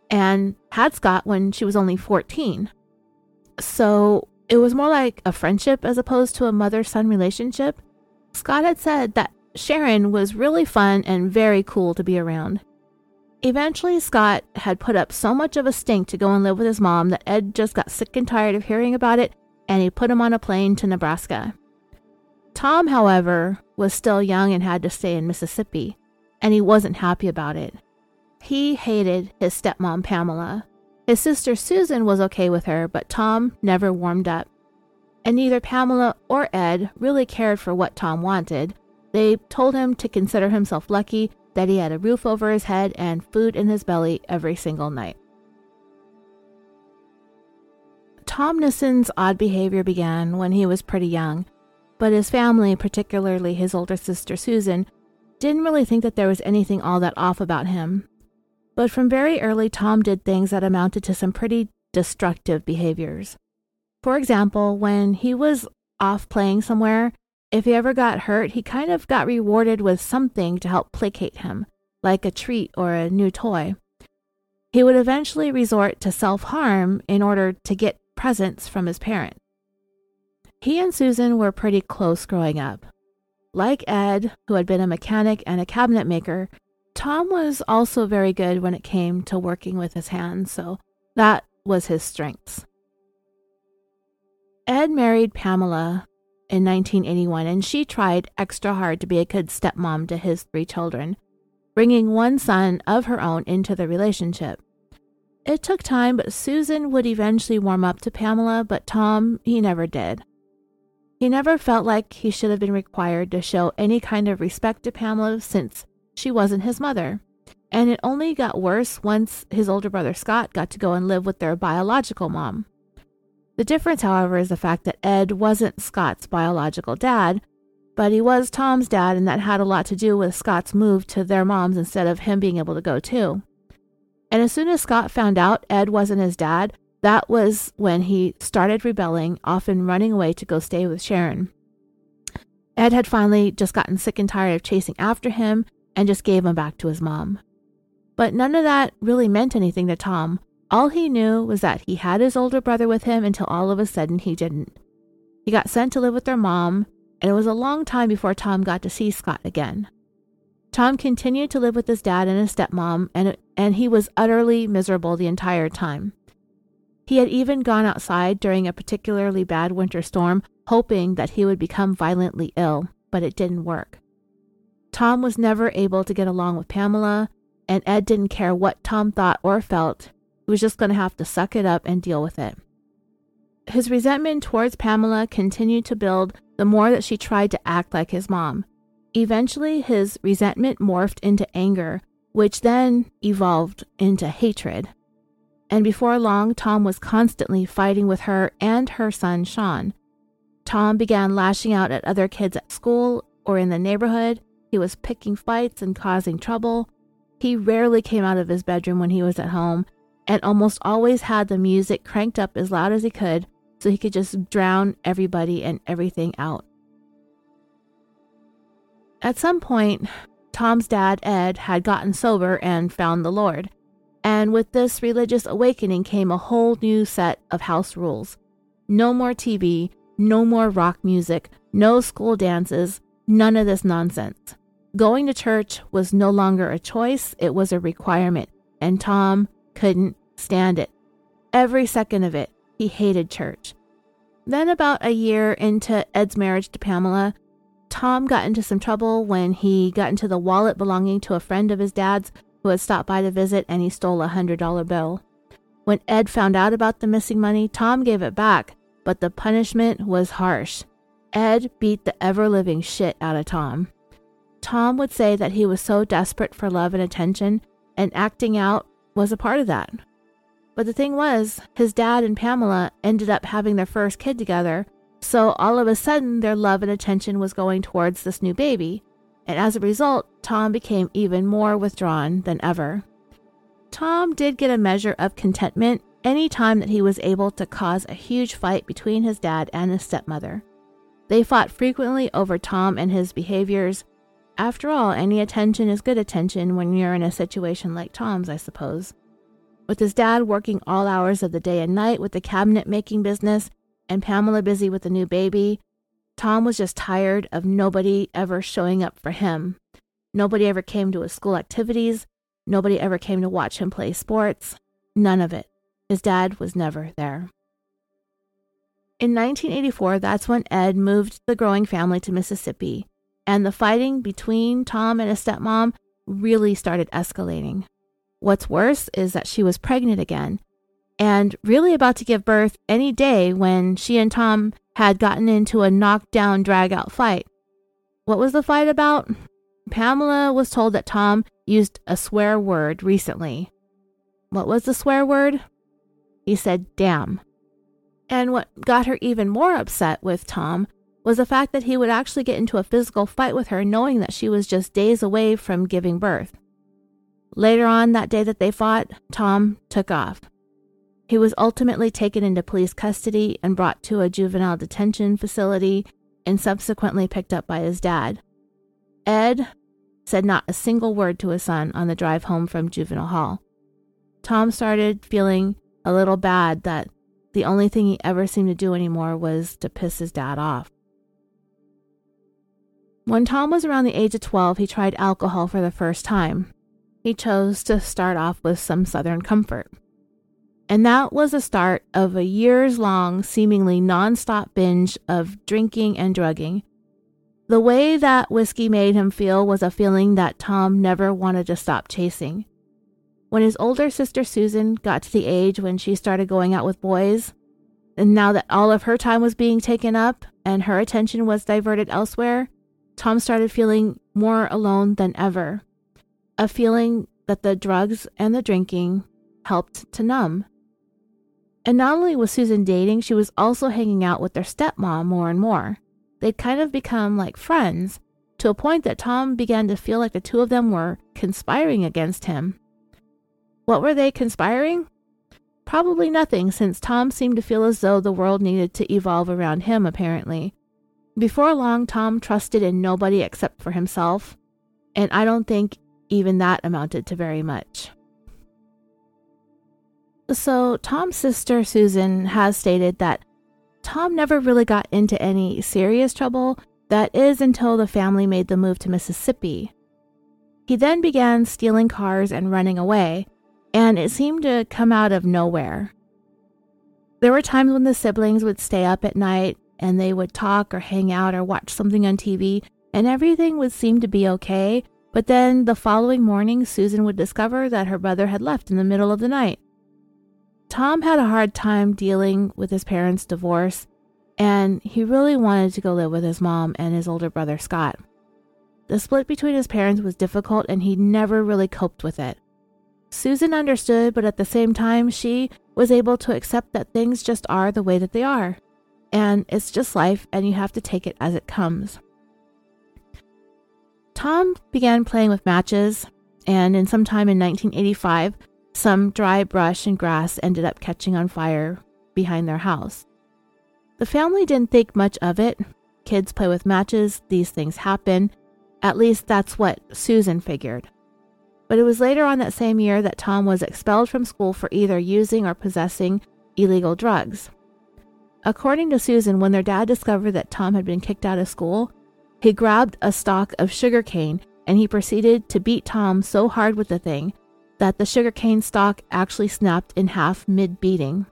and had Scott when she was only 14. So it was more like a friendship as opposed to a mother son relationship. Scott had said that Sharon was really fun and very cool to be around. Eventually, Scott had put up so much of a stink to go and live with his mom that Ed just got sick and tired of hearing about it and he put him on a plane to Nebraska. Tom, however, was still young and had to stay in Mississippi, and he wasn't happy about it. He hated his stepmom, Pamela. His sister Susan was okay with her, but Tom never warmed up. And neither Pamela or Ed really cared for what Tom wanted. They told him to consider himself lucky that he had a roof over his head and food in his belly every single night. Tom Nissen's odd behavior began when he was pretty young, but his family, particularly his older sister Susan, didn't really think that there was anything all that off about him. But from very early, Tom did things that amounted to some pretty destructive behaviors. For example, when he was off playing somewhere, if he ever got hurt, he kind of got rewarded with something to help placate him, like a treat or a new toy. He would eventually resort to self harm in order to get presents from his parents. He and Susan were pretty close growing up. Like Ed, who had been a mechanic and a cabinet maker, Tom was also very good when it came to working with his hands, so that was his strengths. Ed married Pamela in 1981, and she tried extra hard to be a good stepmom to his three children, bringing one son of her own into the relationship. It took time, but Susan would eventually warm up to Pamela, but Tom, he never did. He never felt like he should have been required to show any kind of respect to Pamela since she wasn't his mother. And it only got worse once his older brother Scott got to go and live with their biological mom. The difference, however, is the fact that Ed wasn't Scott's biological dad, but he was Tom's dad, and that had a lot to do with Scott's move to their moms instead of him being able to go too. And as soon as Scott found out Ed wasn't his dad, that was when he started rebelling, often running away to go stay with Sharon. Ed had finally just gotten sick and tired of chasing after him and just gave him back to his mom. But none of that really meant anything to Tom. All he knew was that he had his older brother with him until all of a sudden he didn't. He got sent to live with their mom, and it was a long time before Tom got to see Scott again. Tom continued to live with his dad and his stepmom, and, and he was utterly miserable the entire time. He had even gone outside during a particularly bad winter storm, hoping that he would become violently ill, but it didn't work. Tom was never able to get along with Pamela, and Ed didn't care what Tom thought or felt. He was just going to have to suck it up and deal with it. His resentment towards Pamela continued to build the more that she tried to act like his mom. Eventually, his resentment morphed into anger, which then evolved into hatred and before long, Tom was constantly fighting with her and her son, Sean. Tom began lashing out at other kids at school or in the neighborhood. He was picking fights and causing trouble. He rarely came out of his bedroom when he was at home and almost always had the music cranked up as loud as he could so he could just drown everybody and everything out. At some point, Tom's dad, Ed, had gotten sober and found the Lord. And with this religious awakening came a whole new set of house rules. No more TV, no more rock music, no school dances, none of this nonsense. Going to church was no longer a choice, it was a requirement, and Tom couldn't stand it. Every second of it, he hated church. Then, about a year into Ed's marriage to Pamela, Tom got into some trouble when he got into the wallet belonging to a friend of his dad's who had stopped by to visit and he stole a hundred dollar bill. When Ed found out about the missing money, Tom gave it back, but the punishment was harsh. Ed beat the ever living shit out of Tom. Tom would say that he was so desperate for love and attention, and acting out was a part of that. But the thing was, his dad and Pamela ended up having their first kid together, so all of a sudden their love and attention was going towards this new baby, and as a result, Tom became even more withdrawn than ever. Tom did get a measure of contentment any time that he was able to cause a huge fight between his dad and his stepmother. They fought frequently over Tom and his behaviors. After all, any attention is good attention when you're in a situation like Tom's, I suppose. With his dad working all hours of the day and night with the cabinet making business, and Pamela busy with the new baby, Tom was just tired of nobody ever showing up for him. Nobody ever came to his school activities. Nobody ever came to watch him play sports. None of it. His dad was never there. In 1984, that's when Ed moved the growing family to Mississippi, and the fighting between Tom and his stepmom really started escalating. What's worse is that she was pregnant again, and really about to give birth any day when she and Tom had gotten into a knockdown, drag out fight. What was the fight about? Pamela was told that Tom used a swear word recently. What was the swear word? He said, damn. And what got her even more upset with Tom was the fact that he would actually get into a physical fight with her, knowing that she was just days away from giving birth. Later on that day that they fought, Tom took off. He was ultimately taken into police custody and brought to a juvenile detention facility and subsequently picked up by his dad. Ed said not a single word to his son on the drive home from juvenile hall. Tom started feeling a little bad that the only thing he ever seemed to do anymore was to piss his dad off. When Tom was around the age of 12, he tried alcohol for the first time. He chose to start off with some Southern Comfort. And that was the start of a years long, seemingly nonstop binge of drinking and drugging. The way that whiskey made him feel was a feeling that Tom never wanted to stop chasing. When his older sister Susan got to the age when she started going out with boys, and now that all of her time was being taken up and her attention was diverted elsewhere, Tom started feeling more alone than ever. A feeling that the drugs and the drinking helped to numb. And not only was Susan dating, she was also hanging out with their stepmom more and more. They'd kind of become like friends to a point that Tom began to feel like the two of them were conspiring against him. What were they conspiring? Probably nothing, since Tom seemed to feel as though the world needed to evolve around him, apparently. Before long, Tom trusted in nobody except for himself, and I don't think even that amounted to very much. So, Tom's sister Susan has stated that Tom never really got into any serious trouble, that is, until the family made the move to Mississippi. He then began stealing cars and running away, and it seemed to come out of nowhere. There were times when the siblings would stay up at night and they would talk or hang out or watch something on TV, and everything would seem to be okay. But then the following morning, Susan would discover that her brother had left in the middle of the night. Tom had a hard time dealing with his parents' divorce, and he really wanted to go live with his mom and his older brother, Scott. The split between his parents was difficult, and he never really coped with it. Susan understood, but at the same time, she was able to accept that things just are the way that they are. And it's just life, and you have to take it as it comes. Tom began playing with matches, and in some time in 1985, some dry brush and grass ended up catching on fire behind their house. The family didn't think much of it. Kids play with matches, these things happen. At least that's what Susan figured. But it was later on that same year that Tom was expelled from school for either using or possessing illegal drugs. According to Susan, when their dad discovered that Tom had been kicked out of school, he grabbed a stalk of sugarcane and he proceeded to beat Tom so hard with the thing that the sugarcane stalk actually snapped in half mid beating.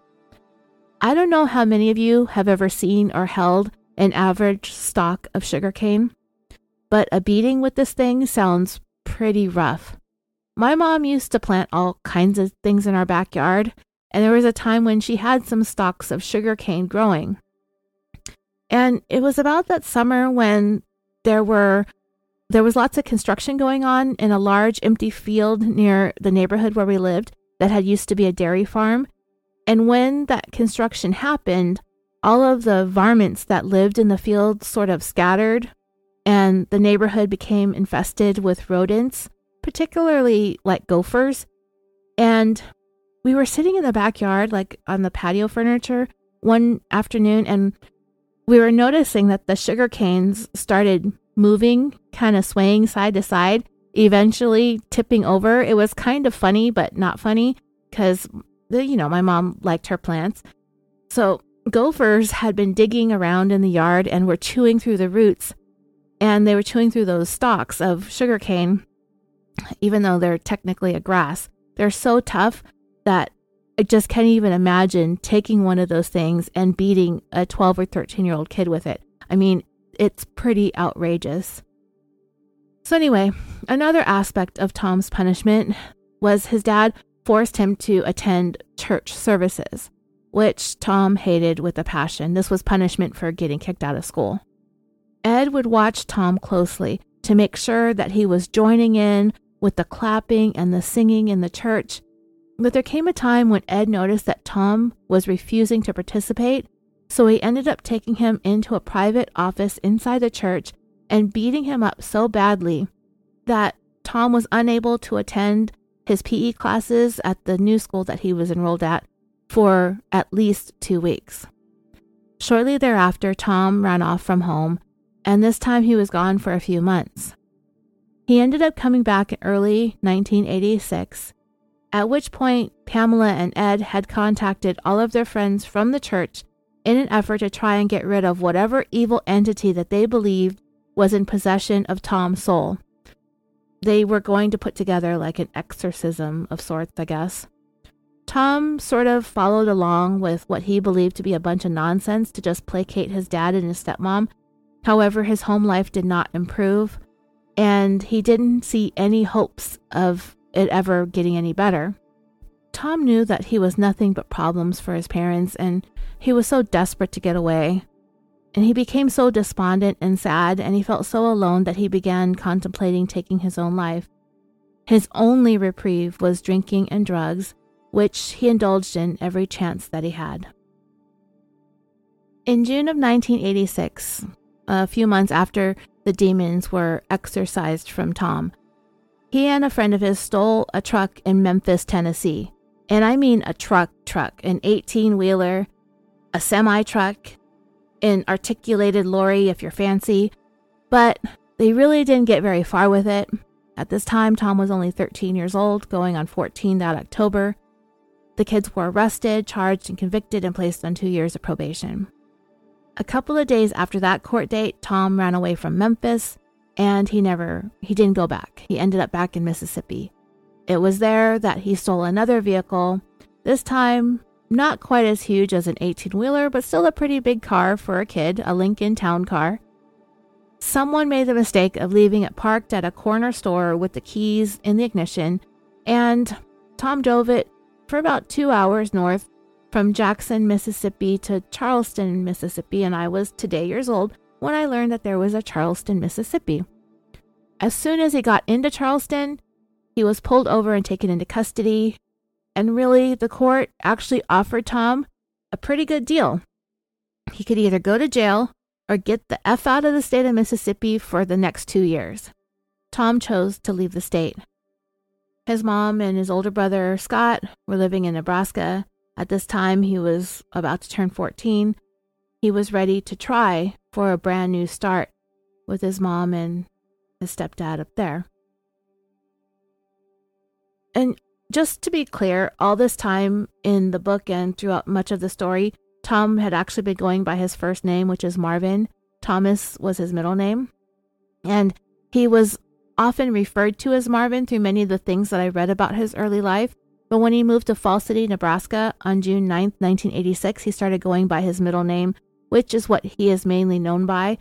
I don't know how many of you have ever seen or held an average stalk of sugarcane, but a beating with this thing sounds pretty rough. My mom used to plant all kinds of things in our backyard, and there was a time when she had some stalks of sugarcane growing. And it was about that summer when there were there was lots of construction going on in a large empty field near the neighborhood where we lived that had used to be a dairy farm. And when that construction happened, all of the varmints that lived in the field sort of scattered, and the neighborhood became infested with rodents particularly like gophers. And we were sitting in the backyard, like on the patio furniture, one afternoon, and we were noticing that the sugar canes started moving, kind of swaying side to side, eventually tipping over. It was kind of funny, but not funny because, you know, my mom liked her plants. So gophers had been digging around in the yard and were chewing through the roots, and they were chewing through those stalks of sugarcane even though they're technically a grass, they're so tough that I just can't even imagine taking one of those things and beating a 12 or 13 year old kid with it. I mean, it's pretty outrageous. So, anyway, another aspect of Tom's punishment was his dad forced him to attend church services, which Tom hated with a passion. This was punishment for getting kicked out of school. Ed would watch Tom closely to make sure that he was joining in with the clapping and the singing in the church. But there came a time when Ed noticed that Tom was refusing to participate, so he ended up taking him into a private office inside the church and beating him up so badly that Tom was unable to attend his PE classes at the new school that he was enrolled at for at least two weeks. Shortly thereafter, Tom ran off from home, and this time he was gone for a few months. He ended up coming back in early 1986, at which point Pamela and Ed had contacted all of their friends from the church in an effort to try and get rid of whatever evil entity that they believed was in possession of Tom's soul. They were going to put together like an exorcism of sorts, I guess. Tom sort of followed along with what he believed to be a bunch of nonsense to just placate his dad and his stepmom. However, his home life did not improve and he didn't see any hopes of it ever getting any better. Tom knew that he was nothing but problems for his parents, and he was so desperate to get away. And he became so despondent and sad, and he felt so alone that he began contemplating taking his own life. His only reprieve was drinking and drugs, which he indulged in every chance that he had. In June of 1986, a few months after the demons were exorcised from Tom. He and a friend of his stole a truck in Memphis, Tennessee. And I mean a truck truck, an 18 wheeler, a semi truck, an articulated lorry if you're fancy. But they really didn't get very far with it. At this time, Tom was only 13 years old, going on 14 that October. The kids were arrested, charged, and convicted and placed on two years of probation. A couple of days after that court date, Tom ran away from Memphis and he never he didn't go back. He ended up back in Mississippi. It was there that he stole another vehicle, this time not quite as huge as an 18-wheeler, but still a pretty big car for a kid, a Lincoln Town Car. Someone made the mistake of leaving it parked at a corner store with the keys in the ignition, and Tom drove it for about 2 hours north from Jackson, Mississippi to Charleston, Mississippi, and I was today years old when I learned that there was a Charleston, Mississippi. As soon as he got into Charleston, he was pulled over and taken into custody. And really, the court actually offered Tom a pretty good deal. He could either go to jail or get the F out of the state of Mississippi for the next two years. Tom chose to leave the state. His mom and his older brother, Scott, were living in Nebraska. At this time, he was about to turn 14. He was ready to try for a brand new start with his mom and his stepdad up there. And just to be clear, all this time in the book and throughout much of the story, Tom had actually been going by his first name, which is Marvin. Thomas was his middle name. And he was often referred to as Marvin through many of the things that I read about his early life. But when he moved to Falls City, Nebraska on June 9, 1986, he started going by his middle name, which is what he is mainly known by.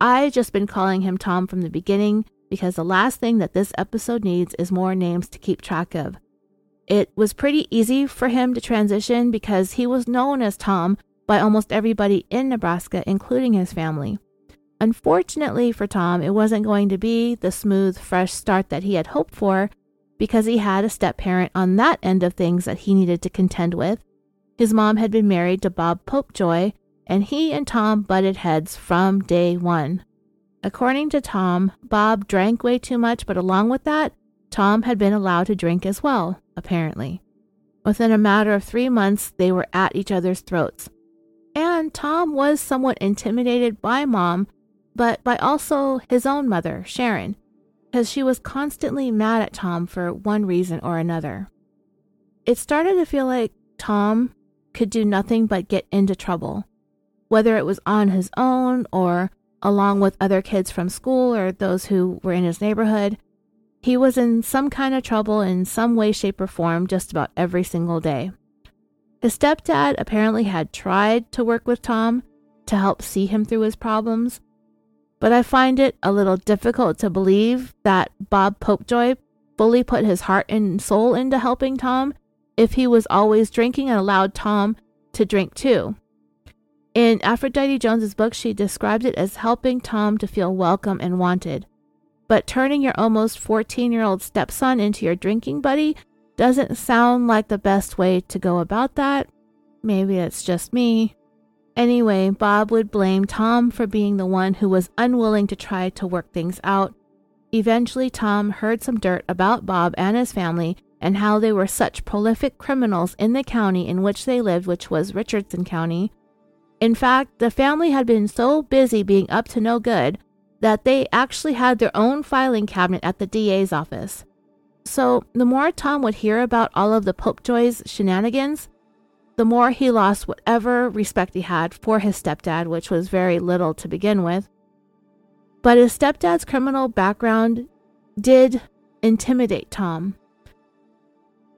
I've just been calling him Tom from the beginning because the last thing that this episode needs is more names to keep track of. It was pretty easy for him to transition because he was known as Tom by almost everybody in Nebraska, including his family. Unfortunately for Tom, it wasn't going to be the smooth, fresh start that he had hoped for because he had a step parent on that end of things that he needed to contend with. His mom had been married to Bob Popejoy, and he and Tom butted heads from day one. According to Tom, Bob drank way too much, but along with that, Tom had been allowed to drink as well, apparently. Within a matter of three months, they were at each other's throats. And Tom was somewhat intimidated by Mom, but by also his own mother, Sharon, because she was constantly mad at Tom for one reason or another. It started to feel like Tom could do nothing but get into trouble whether it was on his own or along with other kids from school or those who were in his neighborhood. He was in some kind of trouble in some way, shape, or form just about every single day. His stepdad apparently had tried to work with Tom to help see him through his problems, but I find it a little difficult to believe that Bob Popejoy fully put his heart and soul into helping Tom if he was always drinking and allowed Tom to drink too. In Aphrodite Jones's book, she described it as helping Tom to feel welcome and wanted. But turning your almost 14 year old stepson into your drinking buddy doesn't sound like the best way to go about that. Maybe it's just me. Anyway, Bob would blame Tom for being the one who was unwilling to try to work things out. Eventually, Tom heard some dirt about Bob and his family and how they were such prolific criminals in the county in which they lived, which was Richardson County. In fact, the family had been so busy being up to no good that they actually had their own filing cabinet at the DA's office. So, the more Tom would hear about all of the Popejoy's shenanigans, the more he lost whatever respect he had for his stepdad, which was very little to begin with. But his stepdad's criminal background did intimidate Tom.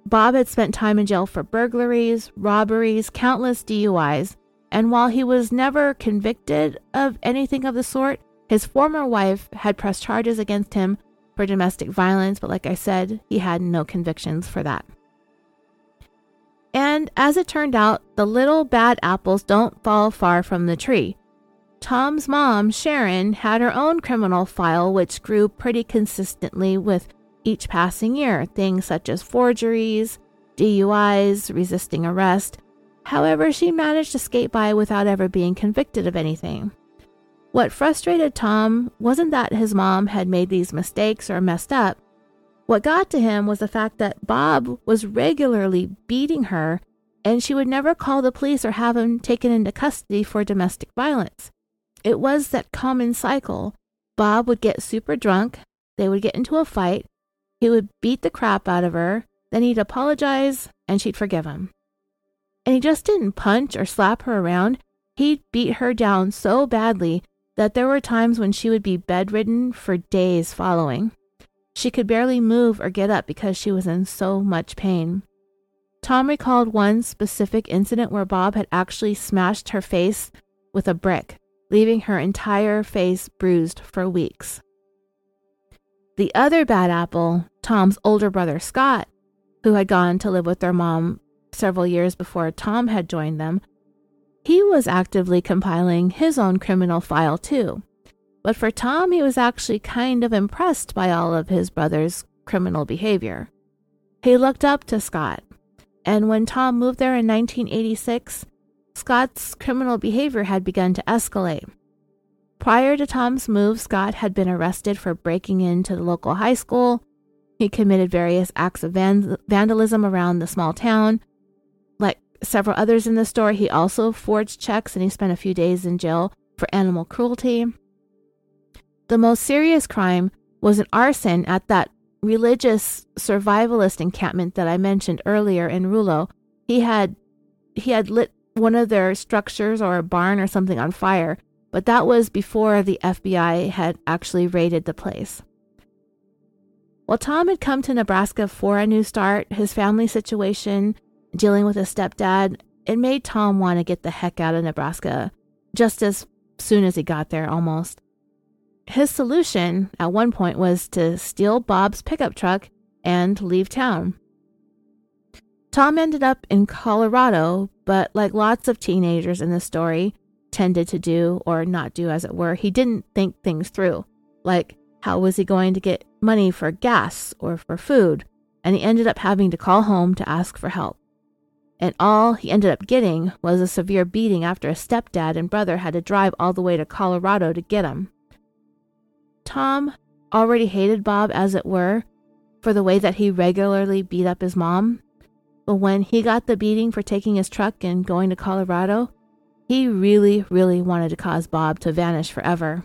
Bob had spent time in jail for burglaries, robberies, countless DUIs, and while he was never convicted of anything of the sort, his former wife had pressed charges against him for domestic violence, but like I said, he had no convictions for that. And as it turned out, the little bad apples don't fall far from the tree. Tom's mom, Sharon, had her own criminal file, which grew pretty consistently with each passing year. Things such as forgeries, DUIs, resisting arrest, However, she managed to skate by without ever being convicted of anything. What frustrated Tom wasn't that his mom had made these mistakes or messed up. What got to him was the fact that Bob was regularly beating her and she would never call the police or have him taken into custody for domestic violence. It was that common cycle. Bob would get super drunk, they would get into a fight, He would beat the crap out of her, then he'd apologize, and she'd forgive him. And he just didn't punch or slap her around. He'd beat her down so badly that there were times when she would be bedridden for days following. She could barely move or get up because she was in so much pain. Tom recalled one specific incident where Bob had actually smashed her face with a brick, leaving her entire face bruised for weeks. The other bad apple, Tom's older brother Scott, who had gone to live with their mom several years before Tom had joined them, he was actively compiling his own criminal file too. But for Tom, he was actually kind of impressed by all of his brother's criminal behavior. He looked up to Scott, and when Tom moved there in 1986, Scott's criminal behavior had begun to escalate. Prior to Tom's move, Scott had been arrested for breaking into the local high school. He committed various acts of van- vandalism around the small town. Several others in the story, he also forged checks and he spent a few days in jail for animal cruelty. The most serious crime was an arson at that religious survivalist encampment that I mentioned earlier in Rulo. He had he had lit one of their structures or a barn or something on fire, but that was before the FBI had actually raided the place. While Tom had come to Nebraska for a new start, his family situation, dealing with his stepdad, it made Tom want to get the heck out of Nebraska just as soon as he got there almost. His solution at one point was to steal Bob's pickup truck and leave town. Tom ended up in Colorado, but like lots of teenagers in the story tended to do or not do, as it were, he didn't think things through. Like, how was he going to get money for gas or for food? And he ended up having to call home to ask for help. And all he ended up getting was a severe beating after a stepdad and brother had to drive all the way to Colorado to get him. Tom already hated Bob, as it were, for the way that he regularly beat up his mom. But when he got the beating for taking his truck and going to Colorado, he really, really wanted to cause Bob to vanish forever.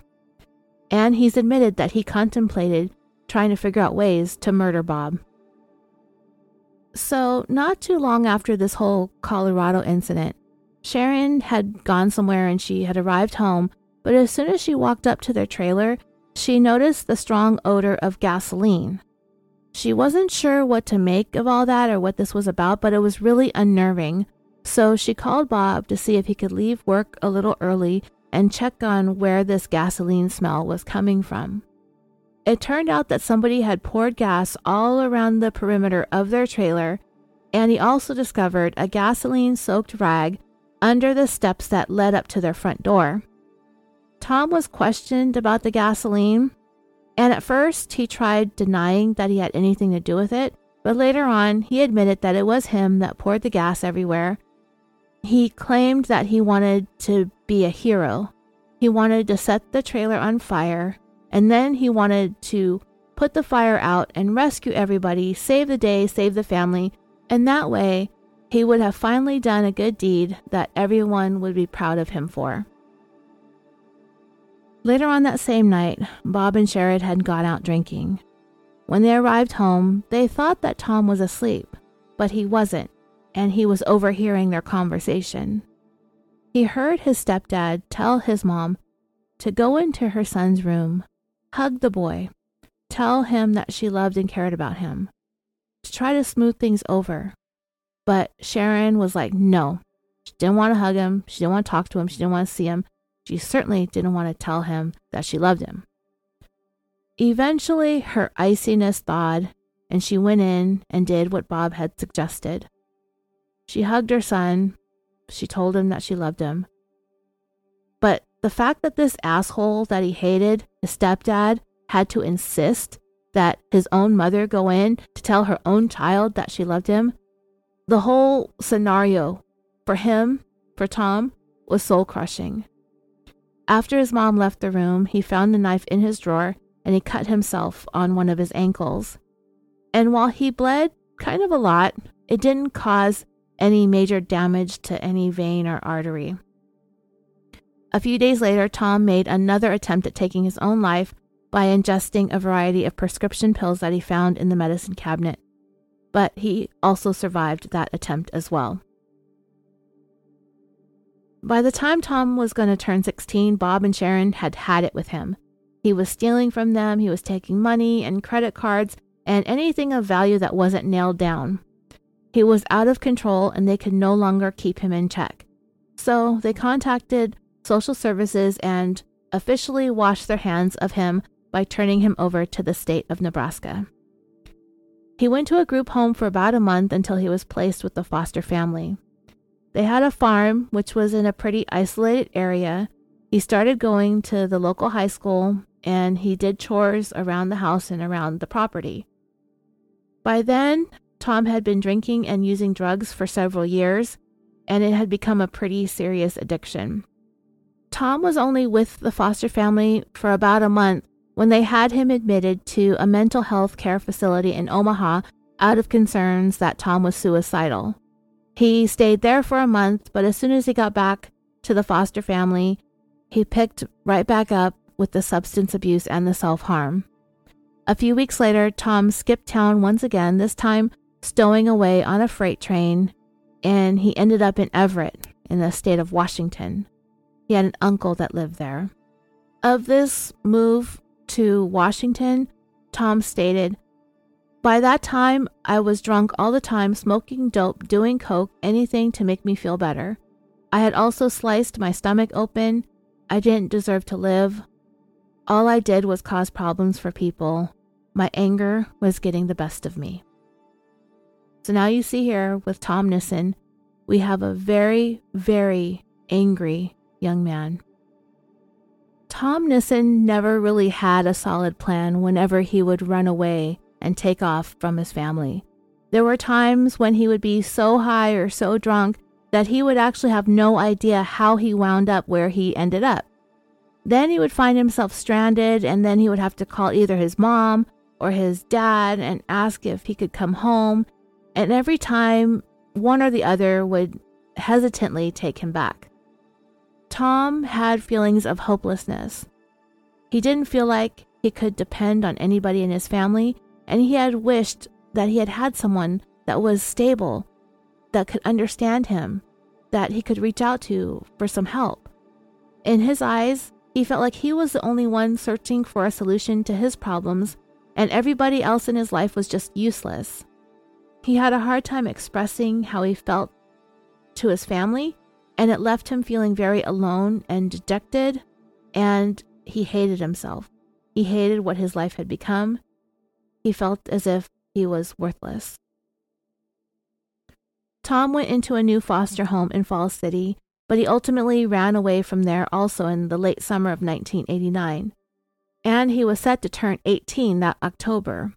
And he's admitted that he contemplated trying to figure out ways to murder Bob. So, not too long after this whole Colorado incident, Sharon had gone somewhere and she had arrived home, but as soon as she walked up to their trailer, she noticed the strong odor of gasoline. She wasn't sure what to make of all that or what this was about, but it was really unnerving. So she called Bob to see if he could leave work a little early and check on where this gasoline smell was coming from. It turned out that somebody had poured gas all around the perimeter of their trailer, and he also discovered a gasoline soaked rag under the steps that led up to their front door. Tom was questioned about the gasoline, and at first he tried denying that he had anything to do with it, but later on he admitted that it was him that poured the gas everywhere. He claimed that he wanted to be a hero. He wanted to set the trailer on fire, and then he wanted to put the fire out and rescue everybody, save the day, save the family, and that way he would have finally done a good deed that everyone would be proud of him for. Later on that same night, Bob and Sharon had gone out drinking. When they arrived home, they thought that Tom was asleep, but he wasn't, and he was overhearing their conversation. He heard his stepdad tell his mom to go into her son's room, hug the boy, tell him that she loved and cared about him, to try to smooth things over. But Sharon was like, no. She didn't want to hug him. She didn't want to talk to him. She didn't want to see him. She certainly didn't want to tell him that she loved him. Eventually, her iciness thawed, and she went in and did what Bob had suggested. She hugged her son. She told him that she loved him. But the fact that this asshole that he hated, his stepdad, had to insist that his own mother go in to tell her own child that she loved him, the whole scenario for him, for Tom, was soul crushing. After his mom left the room, he found a knife in his drawer and he cut himself on one of his ankles. And while he bled kind of a lot, it didn't cause any major damage to any vein or artery. A few days later, Tom made another attempt at taking his own life by ingesting a variety of prescription pills that he found in the medicine cabinet. But he also survived that attempt as well. By the time Tom was going to turn 16, Bob and Sharon had had it with him. He was stealing from them, he was taking money and credit cards and anything of value that wasn't nailed down. He was out of control and they could no longer keep him in check. So they contacted social services and officially washed their hands of him by turning him over to the state of Nebraska. He went to a group home for about a month until he was placed with the foster family. They had a farm, which was in a pretty isolated area. He started going to the local high school and he did chores around the house and around the property. By then, Tom had been drinking and using drugs for several years, and it had become a pretty serious addiction. Tom was only with the foster family for about a month when they had him admitted to a mental health care facility in Omaha out of concerns that Tom was suicidal. He stayed there for a month, but as soon as he got back to the foster family, he picked right back up with the substance abuse and the self harm. A few weeks later, Tom skipped town once again, this time stowing away on a freight train, and he ended up in Everett, in the state of Washington. He had an uncle that lived there. Of this move to Washington, Tom stated, by that time, I was drunk all the time, smoking dope, doing coke, anything to make me feel better. I had also sliced my stomach open. I didn't deserve to live. All I did was cause problems for people. My anger was getting the best of me. So now you see here with Tom Nissen, we have a very, very angry young man. Tom Nissen never really had a solid plan whenever he would run away and take off from his family. There were times when he would be so high or so drunk that he would actually have no idea how he wound up where he ended up. Then he would find himself stranded, and then he would have to call either his mom or his dad and ask if he could come home. And every time, one or the other would hesitantly take him back. Tom had feelings of hopelessness. He didn't feel like he could depend on anybody in his family, and he had wished that he had had someone that was stable, that could understand him, that he could reach out to for some help. In his eyes, he felt like he was the only one searching for a solution to his problems, and everybody else in his life was just useless. He had a hard time expressing how he felt to his family, and it left him feeling very alone and dejected, and he hated himself. He hated what his life had become, he felt as if he was worthless. Tom went into a new foster home in Falls City, but he ultimately ran away from there also in the late summer of 1989. And he was set to turn 18 that October.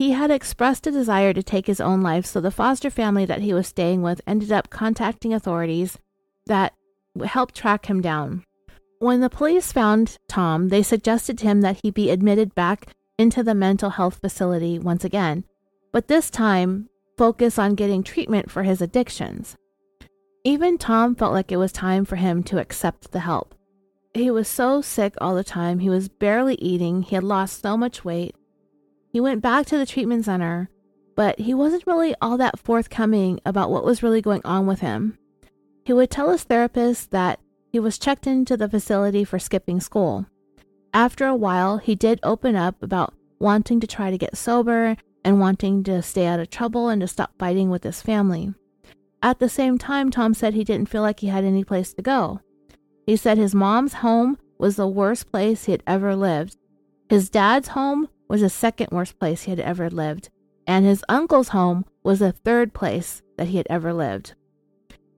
He had expressed a desire to take his own life, so the foster family that he was staying with ended up contacting authorities that helped track him down. When the police found Tom, they suggested to him that he be admitted back into the mental health facility once again, but this time focus on getting treatment for his addictions. Even Tom felt like it was time for him to accept the help. He was so sick all the time, he was barely eating, he had lost so much weight. He went back to the treatment center, but he wasn't really all that forthcoming about what was really going on with him. He would tell his therapist that he was checked into the facility for skipping school. After a while, he did open up about wanting to try to get sober and wanting to stay out of trouble and to stop fighting with his family. At the same time, Tom said he didn't feel like he had any place to go. He said his mom's home was the worst place he had ever lived. His dad's home was the second worst place he had ever lived. And his uncle's home was the third place that he had ever lived.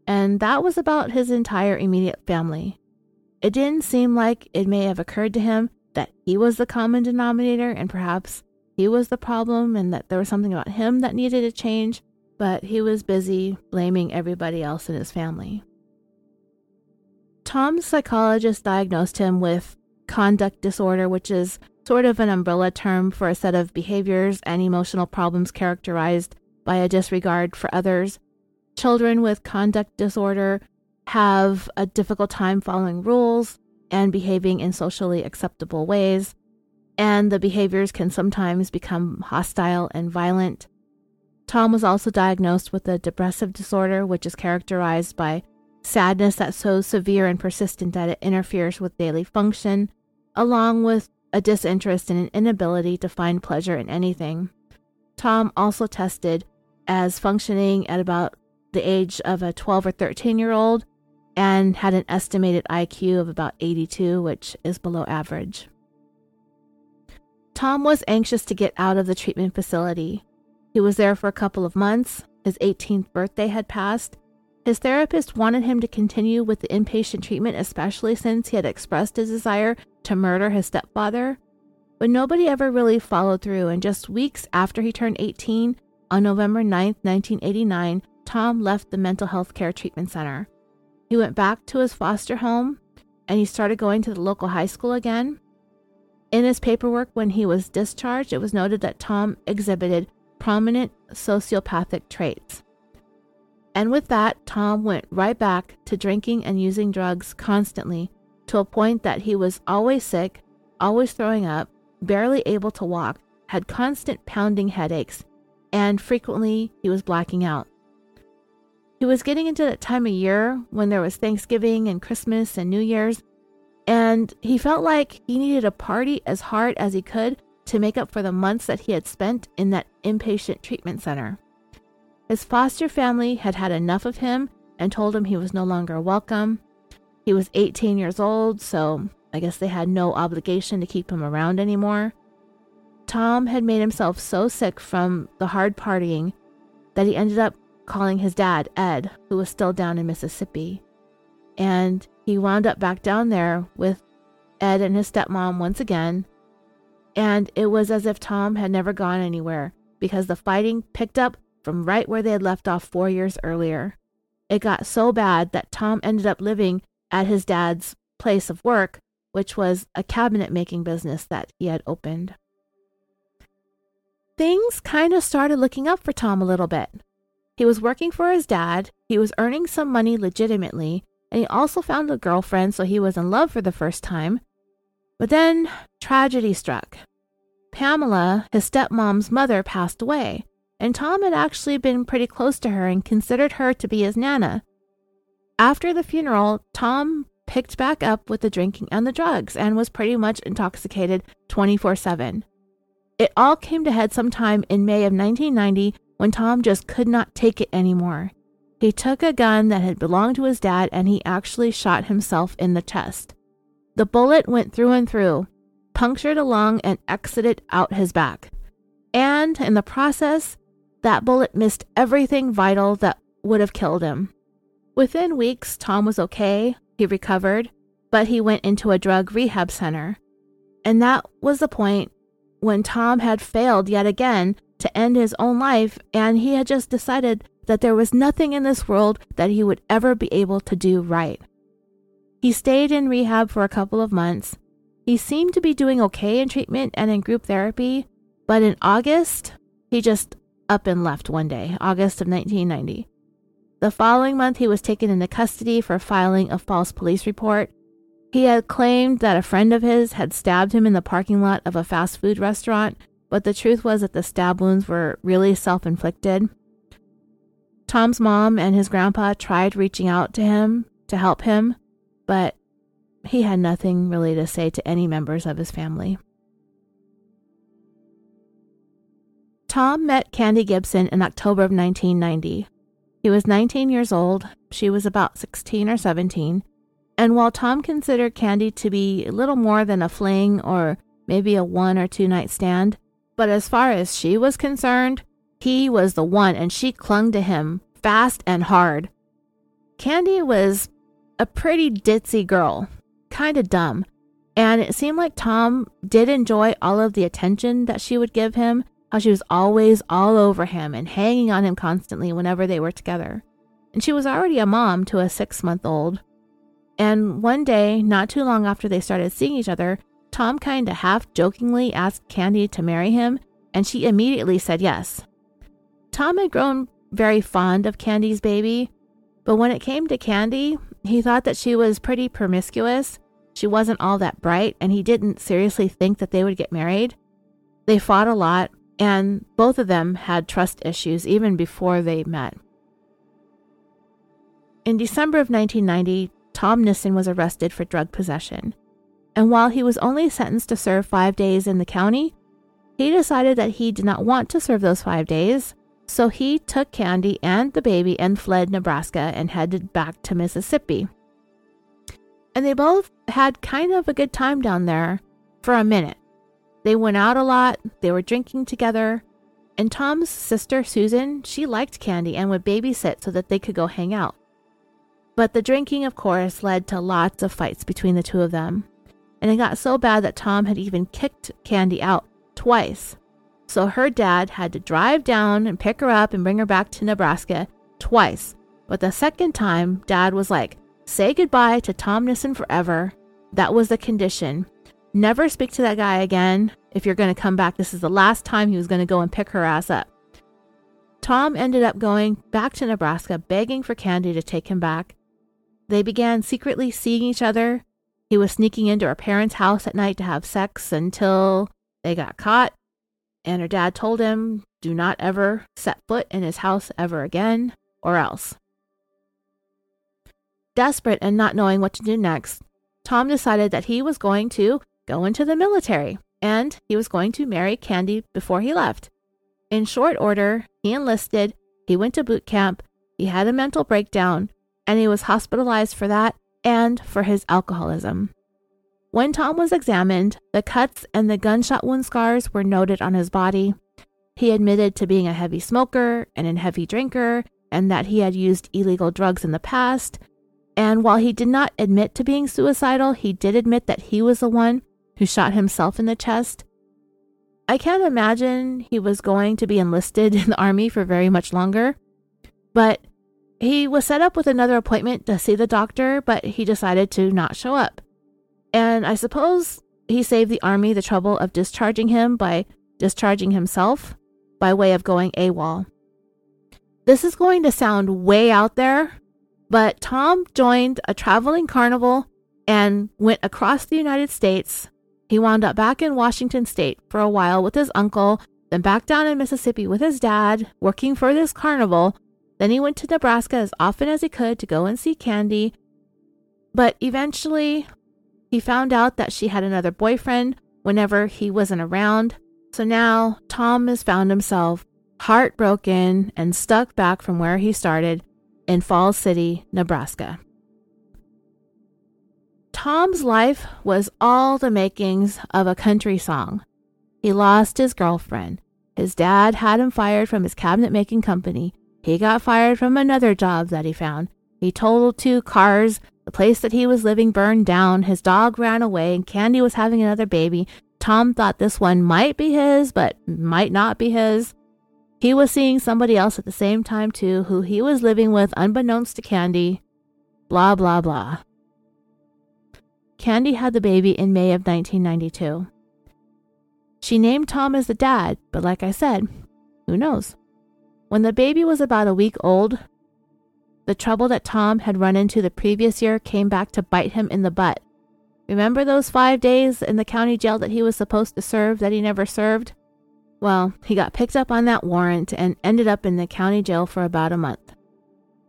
And that was about his entire immediate family. It didn't seem like it may have occurred to him that he was the common denominator and perhaps he was the problem and that there was something about him that needed to change, but he was busy blaming everybody else in his family. Tom's psychologist diagnosed him with conduct disorder, which is sort of an umbrella term for a set of behaviors and emotional problems characterized by a disregard for others. Children with conduct disorder have a difficult time following rules and behaving in socially acceptable ways. and the behaviors can sometimes become hostile and violent. Tom was also diagnosed with a depressive disorder, which is characterized by sadness that's so severe and persistent that it interferes with daily function, along with a disinterest and an inability to find pleasure in anything. Tom also tested as functioning at about the age of a 12 or 13 year old and had an estimated IQ of about 82, which is below average. Tom was anxious to get out of the treatment facility. He was there for a couple of months. His 18th birthday had passed. His therapist wanted him to continue with the inpatient treatment, especially since he had expressed his desire to murder his stepfather. But nobody ever really followed through, and just weeks after he turned 18, on November 9, 1989, Tom left the mental health care treatment center. He went back to his foster home and he started going to the local high school again. In his paperwork, when he was discharged, it was noted that Tom exhibited prominent sociopathic traits. And with that, Tom went right back to drinking and using drugs constantly to a point that he was always sick, always throwing up, barely able to walk, had constant pounding headaches, and frequently he was blacking out. He was getting into that time of year when there was Thanksgiving and Christmas and New Year's, and he felt like he needed a party as hard as he could to make up for the months that he had spent in that inpatient treatment center. His foster family had had enough of him and told him he was no longer welcome. He was 18 years old, so I guess they had no obligation to keep him around anymore. Tom had made himself so sick from the hard partying that he ended up calling his dad, Ed, who was still down in Mississippi. And he wound up back down there with Ed and his stepmom once again. And it was as if Tom had never gone anywhere because the fighting picked up from right where they had left off four years earlier. It got so bad that Tom ended up living at his dad's place of work, which was a cabinet making business that he had opened. Things kind of started looking up for Tom a little bit. He was working for his dad, he was earning some money legitimately, and he also found a girlfriend, so he was in love for the first time. But then tragedy struck. Pamela, his stepmom's mother, passed away, and Tom had actually been pretty close to her and considered her to be his nana. After the funeral, Tom picked back up with the drinking and the drugs and was pretty much intoxicated 24 7. It all came to head sometime in May of 1990 when Tom just could not take it anymore. He took a gun that had belonged to his dad and he actually shot himself in the chest. The bullet went through and through, punctured a lung, and exited out his back. And in the process, that bullet missed everything vital that would have killed him. Within weeks, Tom was okay, he recovered, but he went into a drug rehab center. And that was the point when Tom had failed yet again to end his own life, and he had just decided that there was nothing in this world that he would ever be able to do right. He stayed in rehab for a couple of months. He seemed to be doing okay in treatment and in group therapy, but in August, he just up and left one day, August of 1990. The following month, he was taken into custody for filing a false police report. He had claimed that a friend of his had stabbed him in the parking lot of a fast food restaurant, but the truth was that the stab wounds were really self inflicted. Tom's mom and his grandpa tried reaching out to him to help him, but he had nothing really to say to any members of his family. Tom met Candy Gibson in October of 1990. He was 19 years old, she was about 16 or 17, and while Tom considered Candy to be little more than a fling or maybe a one or two night stand, but as far as she was concerned, he was the one, and she clung to him fast and hard. Candy was a pretty ditzy girl, kind of dumb, and it seemed like Tom did enjoy all of the attention that she would give him, how she was always all over him and hanging on him constantly whenever they were together. And she was already a mom to a six month old. And one day, not too long after they started seeing each other, Tom kind of half jokingly asked Candy to marry him, and she immediately said yes. Tom had grown very fond of Candy's baby, but when it came to Candy, he thought that she was pretty promiscuous she wasn't all that bright, and he didn't seriously think that they would get married. They fought a lot, and both of them had trust issues even before they met. In December of 1990, Tom Nissen was arrested for drug possession. And while he was only sentenced to serve five days in the county, he decided that he did not want to serve those five days. So he took Candy and the baby and fled Nebraska and headed back to Mississippi. And they both had kind of a good time down there for a minute. They went out a lot, they were drinking together, and Tom's sister Susan, she liked Candy and would babysit so that they could go hang out. But the drinking, of course, led to lots of fights between the two of them. And it got so bad that Tom had even kicked Candy out twice. So her dad had to drive down and pick her up and bring her back to Nebraska twice. But the second time, dad was like, say goodbye to Tom Nissen forever. That was the condition. Never speak to that guy again. If you're going to come back, this is the last time he was going to go and pick her ass up. Tom ended up going back to Nebraska, begging for Candy to take him back. They began secretly seeing each other. He was sneaking into her parents' house at night to have sex until they got caught. And her dad told him, do not ever set foot in his house ever again, or else. Desperate and not knowing what to do next, Tom decided that he was going to go into the military and he was going to marry Candy before he left. In short order, he enlisted, he went to boot camp, he had a mental breakdown, and he was hospitalized for that and for his alcoholism. When Tom was examined, the cuts and the gunshot wound scars were noted on his body. He admitted to being a heavy smoker and a heavy drinker, and that he had used illegal drugs in the past. And while he did not admit to being suicidal, he did admit that he was the one who shot himself in the chest. I can't imagine he was going to be enlisted in the army for very much longer, but he was set up with another appointment to see the doctor, but he decided to not show up. And I suppose he saved the army the trouble of discharging him by discharging himself by way of going AWOL. This is going to sound way out there, but Tom joined a traveling carnival and went across the United States. He wound up back in Washington state for a while with his uncle, then back down in Mississippi with his dad, working for this carnival then he went to Nebraska as often as he could to go and see Candy. But eventually, he found out that she had another boyfriend whenever he wasn't around. So now Tom has found himself heartbroken and stuck back from where he started in Falls City, Nebraska. Tom's life was all the makings of a country song. He lost his girlfriend. His dad had him fired from his cabinet making company. He got fired from another job that he found. He totaled two cars. The place that he was living burned down. His dog ran away, and Candy was having another baby. Tom thought this one might be his, but might not be his. He was seeing somebody else at the same time, too, who he was living with unbeknownst to Candy. Blah, blah, blah. Candy had the baby in May of 1992. She named Tom as the dad, but like I said, who knows? When the baby was about a week old, the trouble that Tom had run into the previous year came back to bite him in the butt. Remember those five days in the county jail that he was supposed to serve that he never served? Well, he got picked up on that warrant and ended up in the county jail for about a month.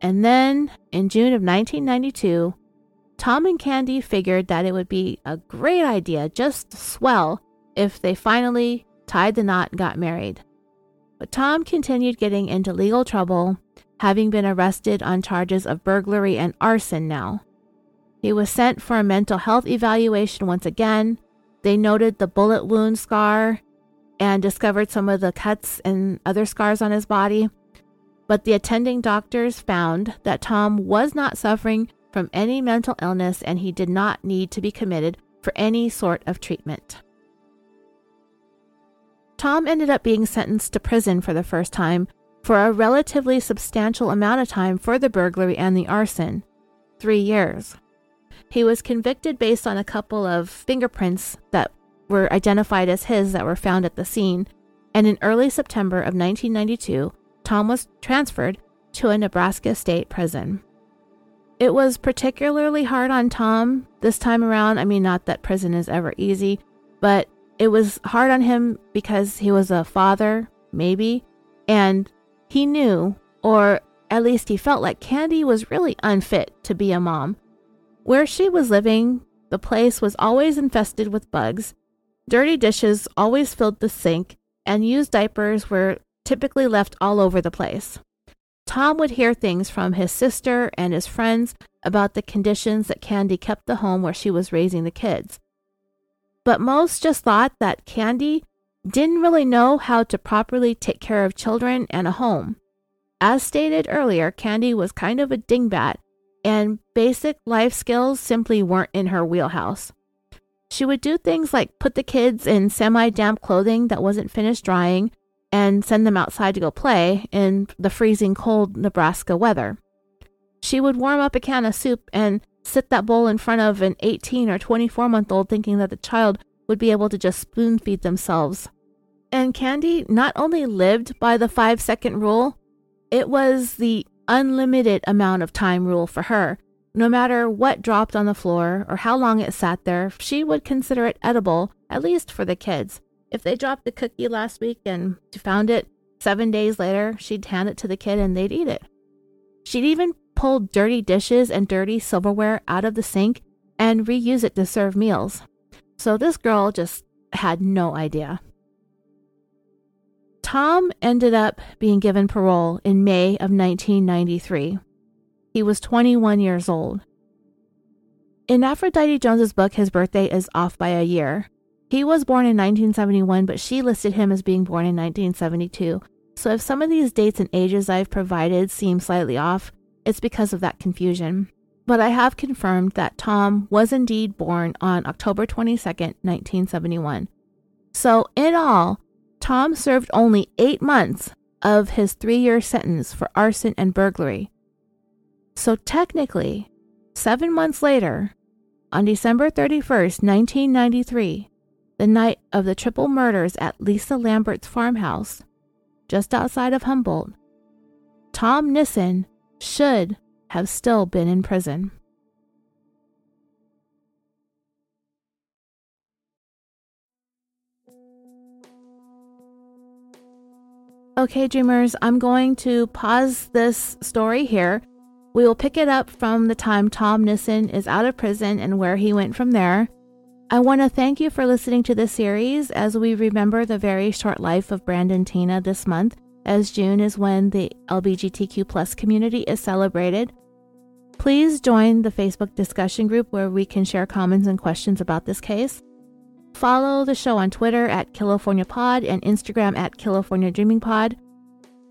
And then, in June of 1992, Tom and Candy figured that it would be a great idea, just swell, if they finally tied the knot and got married. But Tom continued getting into legal trouble, having been arrested on charges of burglary and arson now. He was sent for a mental health evaluation once again. They noted the bullet wound scar and discovered some of the cuts and other scars on his body. But the attending doctors found that Tom was not suffering from any mental illness and he did not need to be committed for any sort of treatment. Tom ended up being sentenced to prison for the first time for a relatively substantial amount of time for the burglary and the arson three years. He was convicted based on a couple of fingerprints that were identified as his that were found at the scene, and in early September of 1992, Tom was transferred to a Nebraska state prison. It was particularly hard on Tom this time around. I mean, not that prison is ever easy, but it was hard on him because he was a father, maybe, and he knew, or at least he felt like Candy was really unfit to be a mom. Where she was living, the place was always infested with bugs. Dirty dishes always filled the sink, and used diapers were typically left all over the place. Tom would hear things from his sister and his friends about the conditions that Candy kept the home where she was raising the kids. But most just thought that Candy didn't really know how to properly take care of children and a home. As stated earlier, Candy was kind of a dingbat, and basic life skills simply weren't in her wheelhouse. She would do things like put the kids in semi damp clothing that wasn't finished drying and send them outside to go play in the freezing cold Nebraska weather. She would warm up a can of soup and sit that bowl in front of an 18 or 24 month old thinking that the child would be able to just spoon feed themselves. And Candy not only lived by the five second rule, it was the unlimited amount of time rule for her. No matter what dropped on the floor or how long it sat there, she would consider it edible, at least for the kids. If they dropped a cookie last week and found it seven days later, she'd hand it to the kid and they'd eat it. She'd even pull dirty dishes and dirty silverware out of the sink and reuse it to serve meals. So this girl just had no idea. Tom ended up being given parole in May of 1993. He was 21 years old. In Aphrodite Jones's book, his birthday is off by a year. He was born in 1971, but she listed him as being born in 1972. So if some of these dates and ages I've provided seem slightly off, it's because of that confusion. But I have confirmed that Tom was indeed born on October 22, 1971. So, in all, Tom served only eight months of his three year sentence for arson and burglary. So, technically, seven months later, on December 31st, 1993, the night of the triple murders at Lisa Lambert's farmhouse, just outside of Humboldt, Tom Nissen should have still been in prison. Okay, dreamers, I'm going to pause this story here. We will pick it up from the time Tom Nissen is out of prison and where he went from there. I want to thank you for listening to this series as we remember the very short life of Brandon Teena this month, as June is when the LGBTQ plus community is celebrated. Please join the Facebook discussion group where we can share comments and questions about this case. Follow the show on Twitter at California Pod and Instagram at California Dreaming Pod.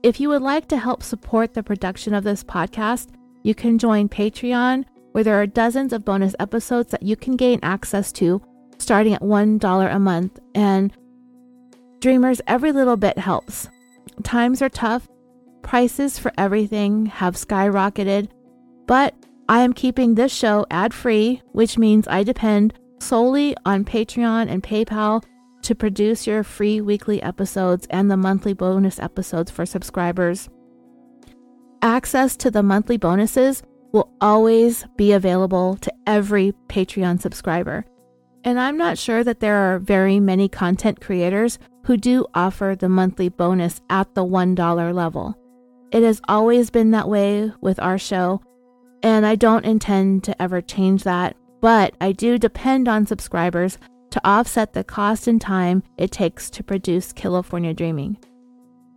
If you would like to help support the production of this podcast, you can join Patreon, where there are dozens of bonus episodes that you can gain access to starting at $1 a month. And dreamers, every little bit helps. Times are tough, prices for everything have skyrocketed, but I am keeping this show ad free, which means I depend solely on Patreon and PayPal to produce your free weekly episodes and the monthly bonus episodes for subscribers. Access to the monthly bonuses will always be available to every Patreon subscriber. And I'm not sure that there are very many content creators who do offer the monthly bonus at the $1 level. It has always been that way with our show, and I don't intend to ever change that, but I do depend on subscribers to offset the cost and time it takes to produce California Dreaming.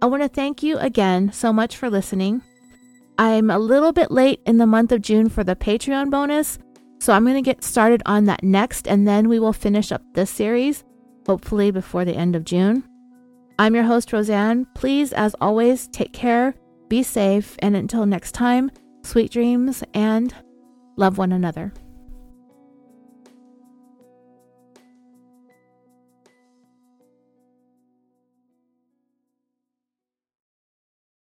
I want to thank you again so much for listening. I'm a little bit late in the month of June for the Patreon bonus, so I'm going to get started on that next, and then we will finish up this series, hopefully before the end of June. I'm your host, Roseanne. Please, as always, take care, be safe, and until next time, sweet dreams, and love one another.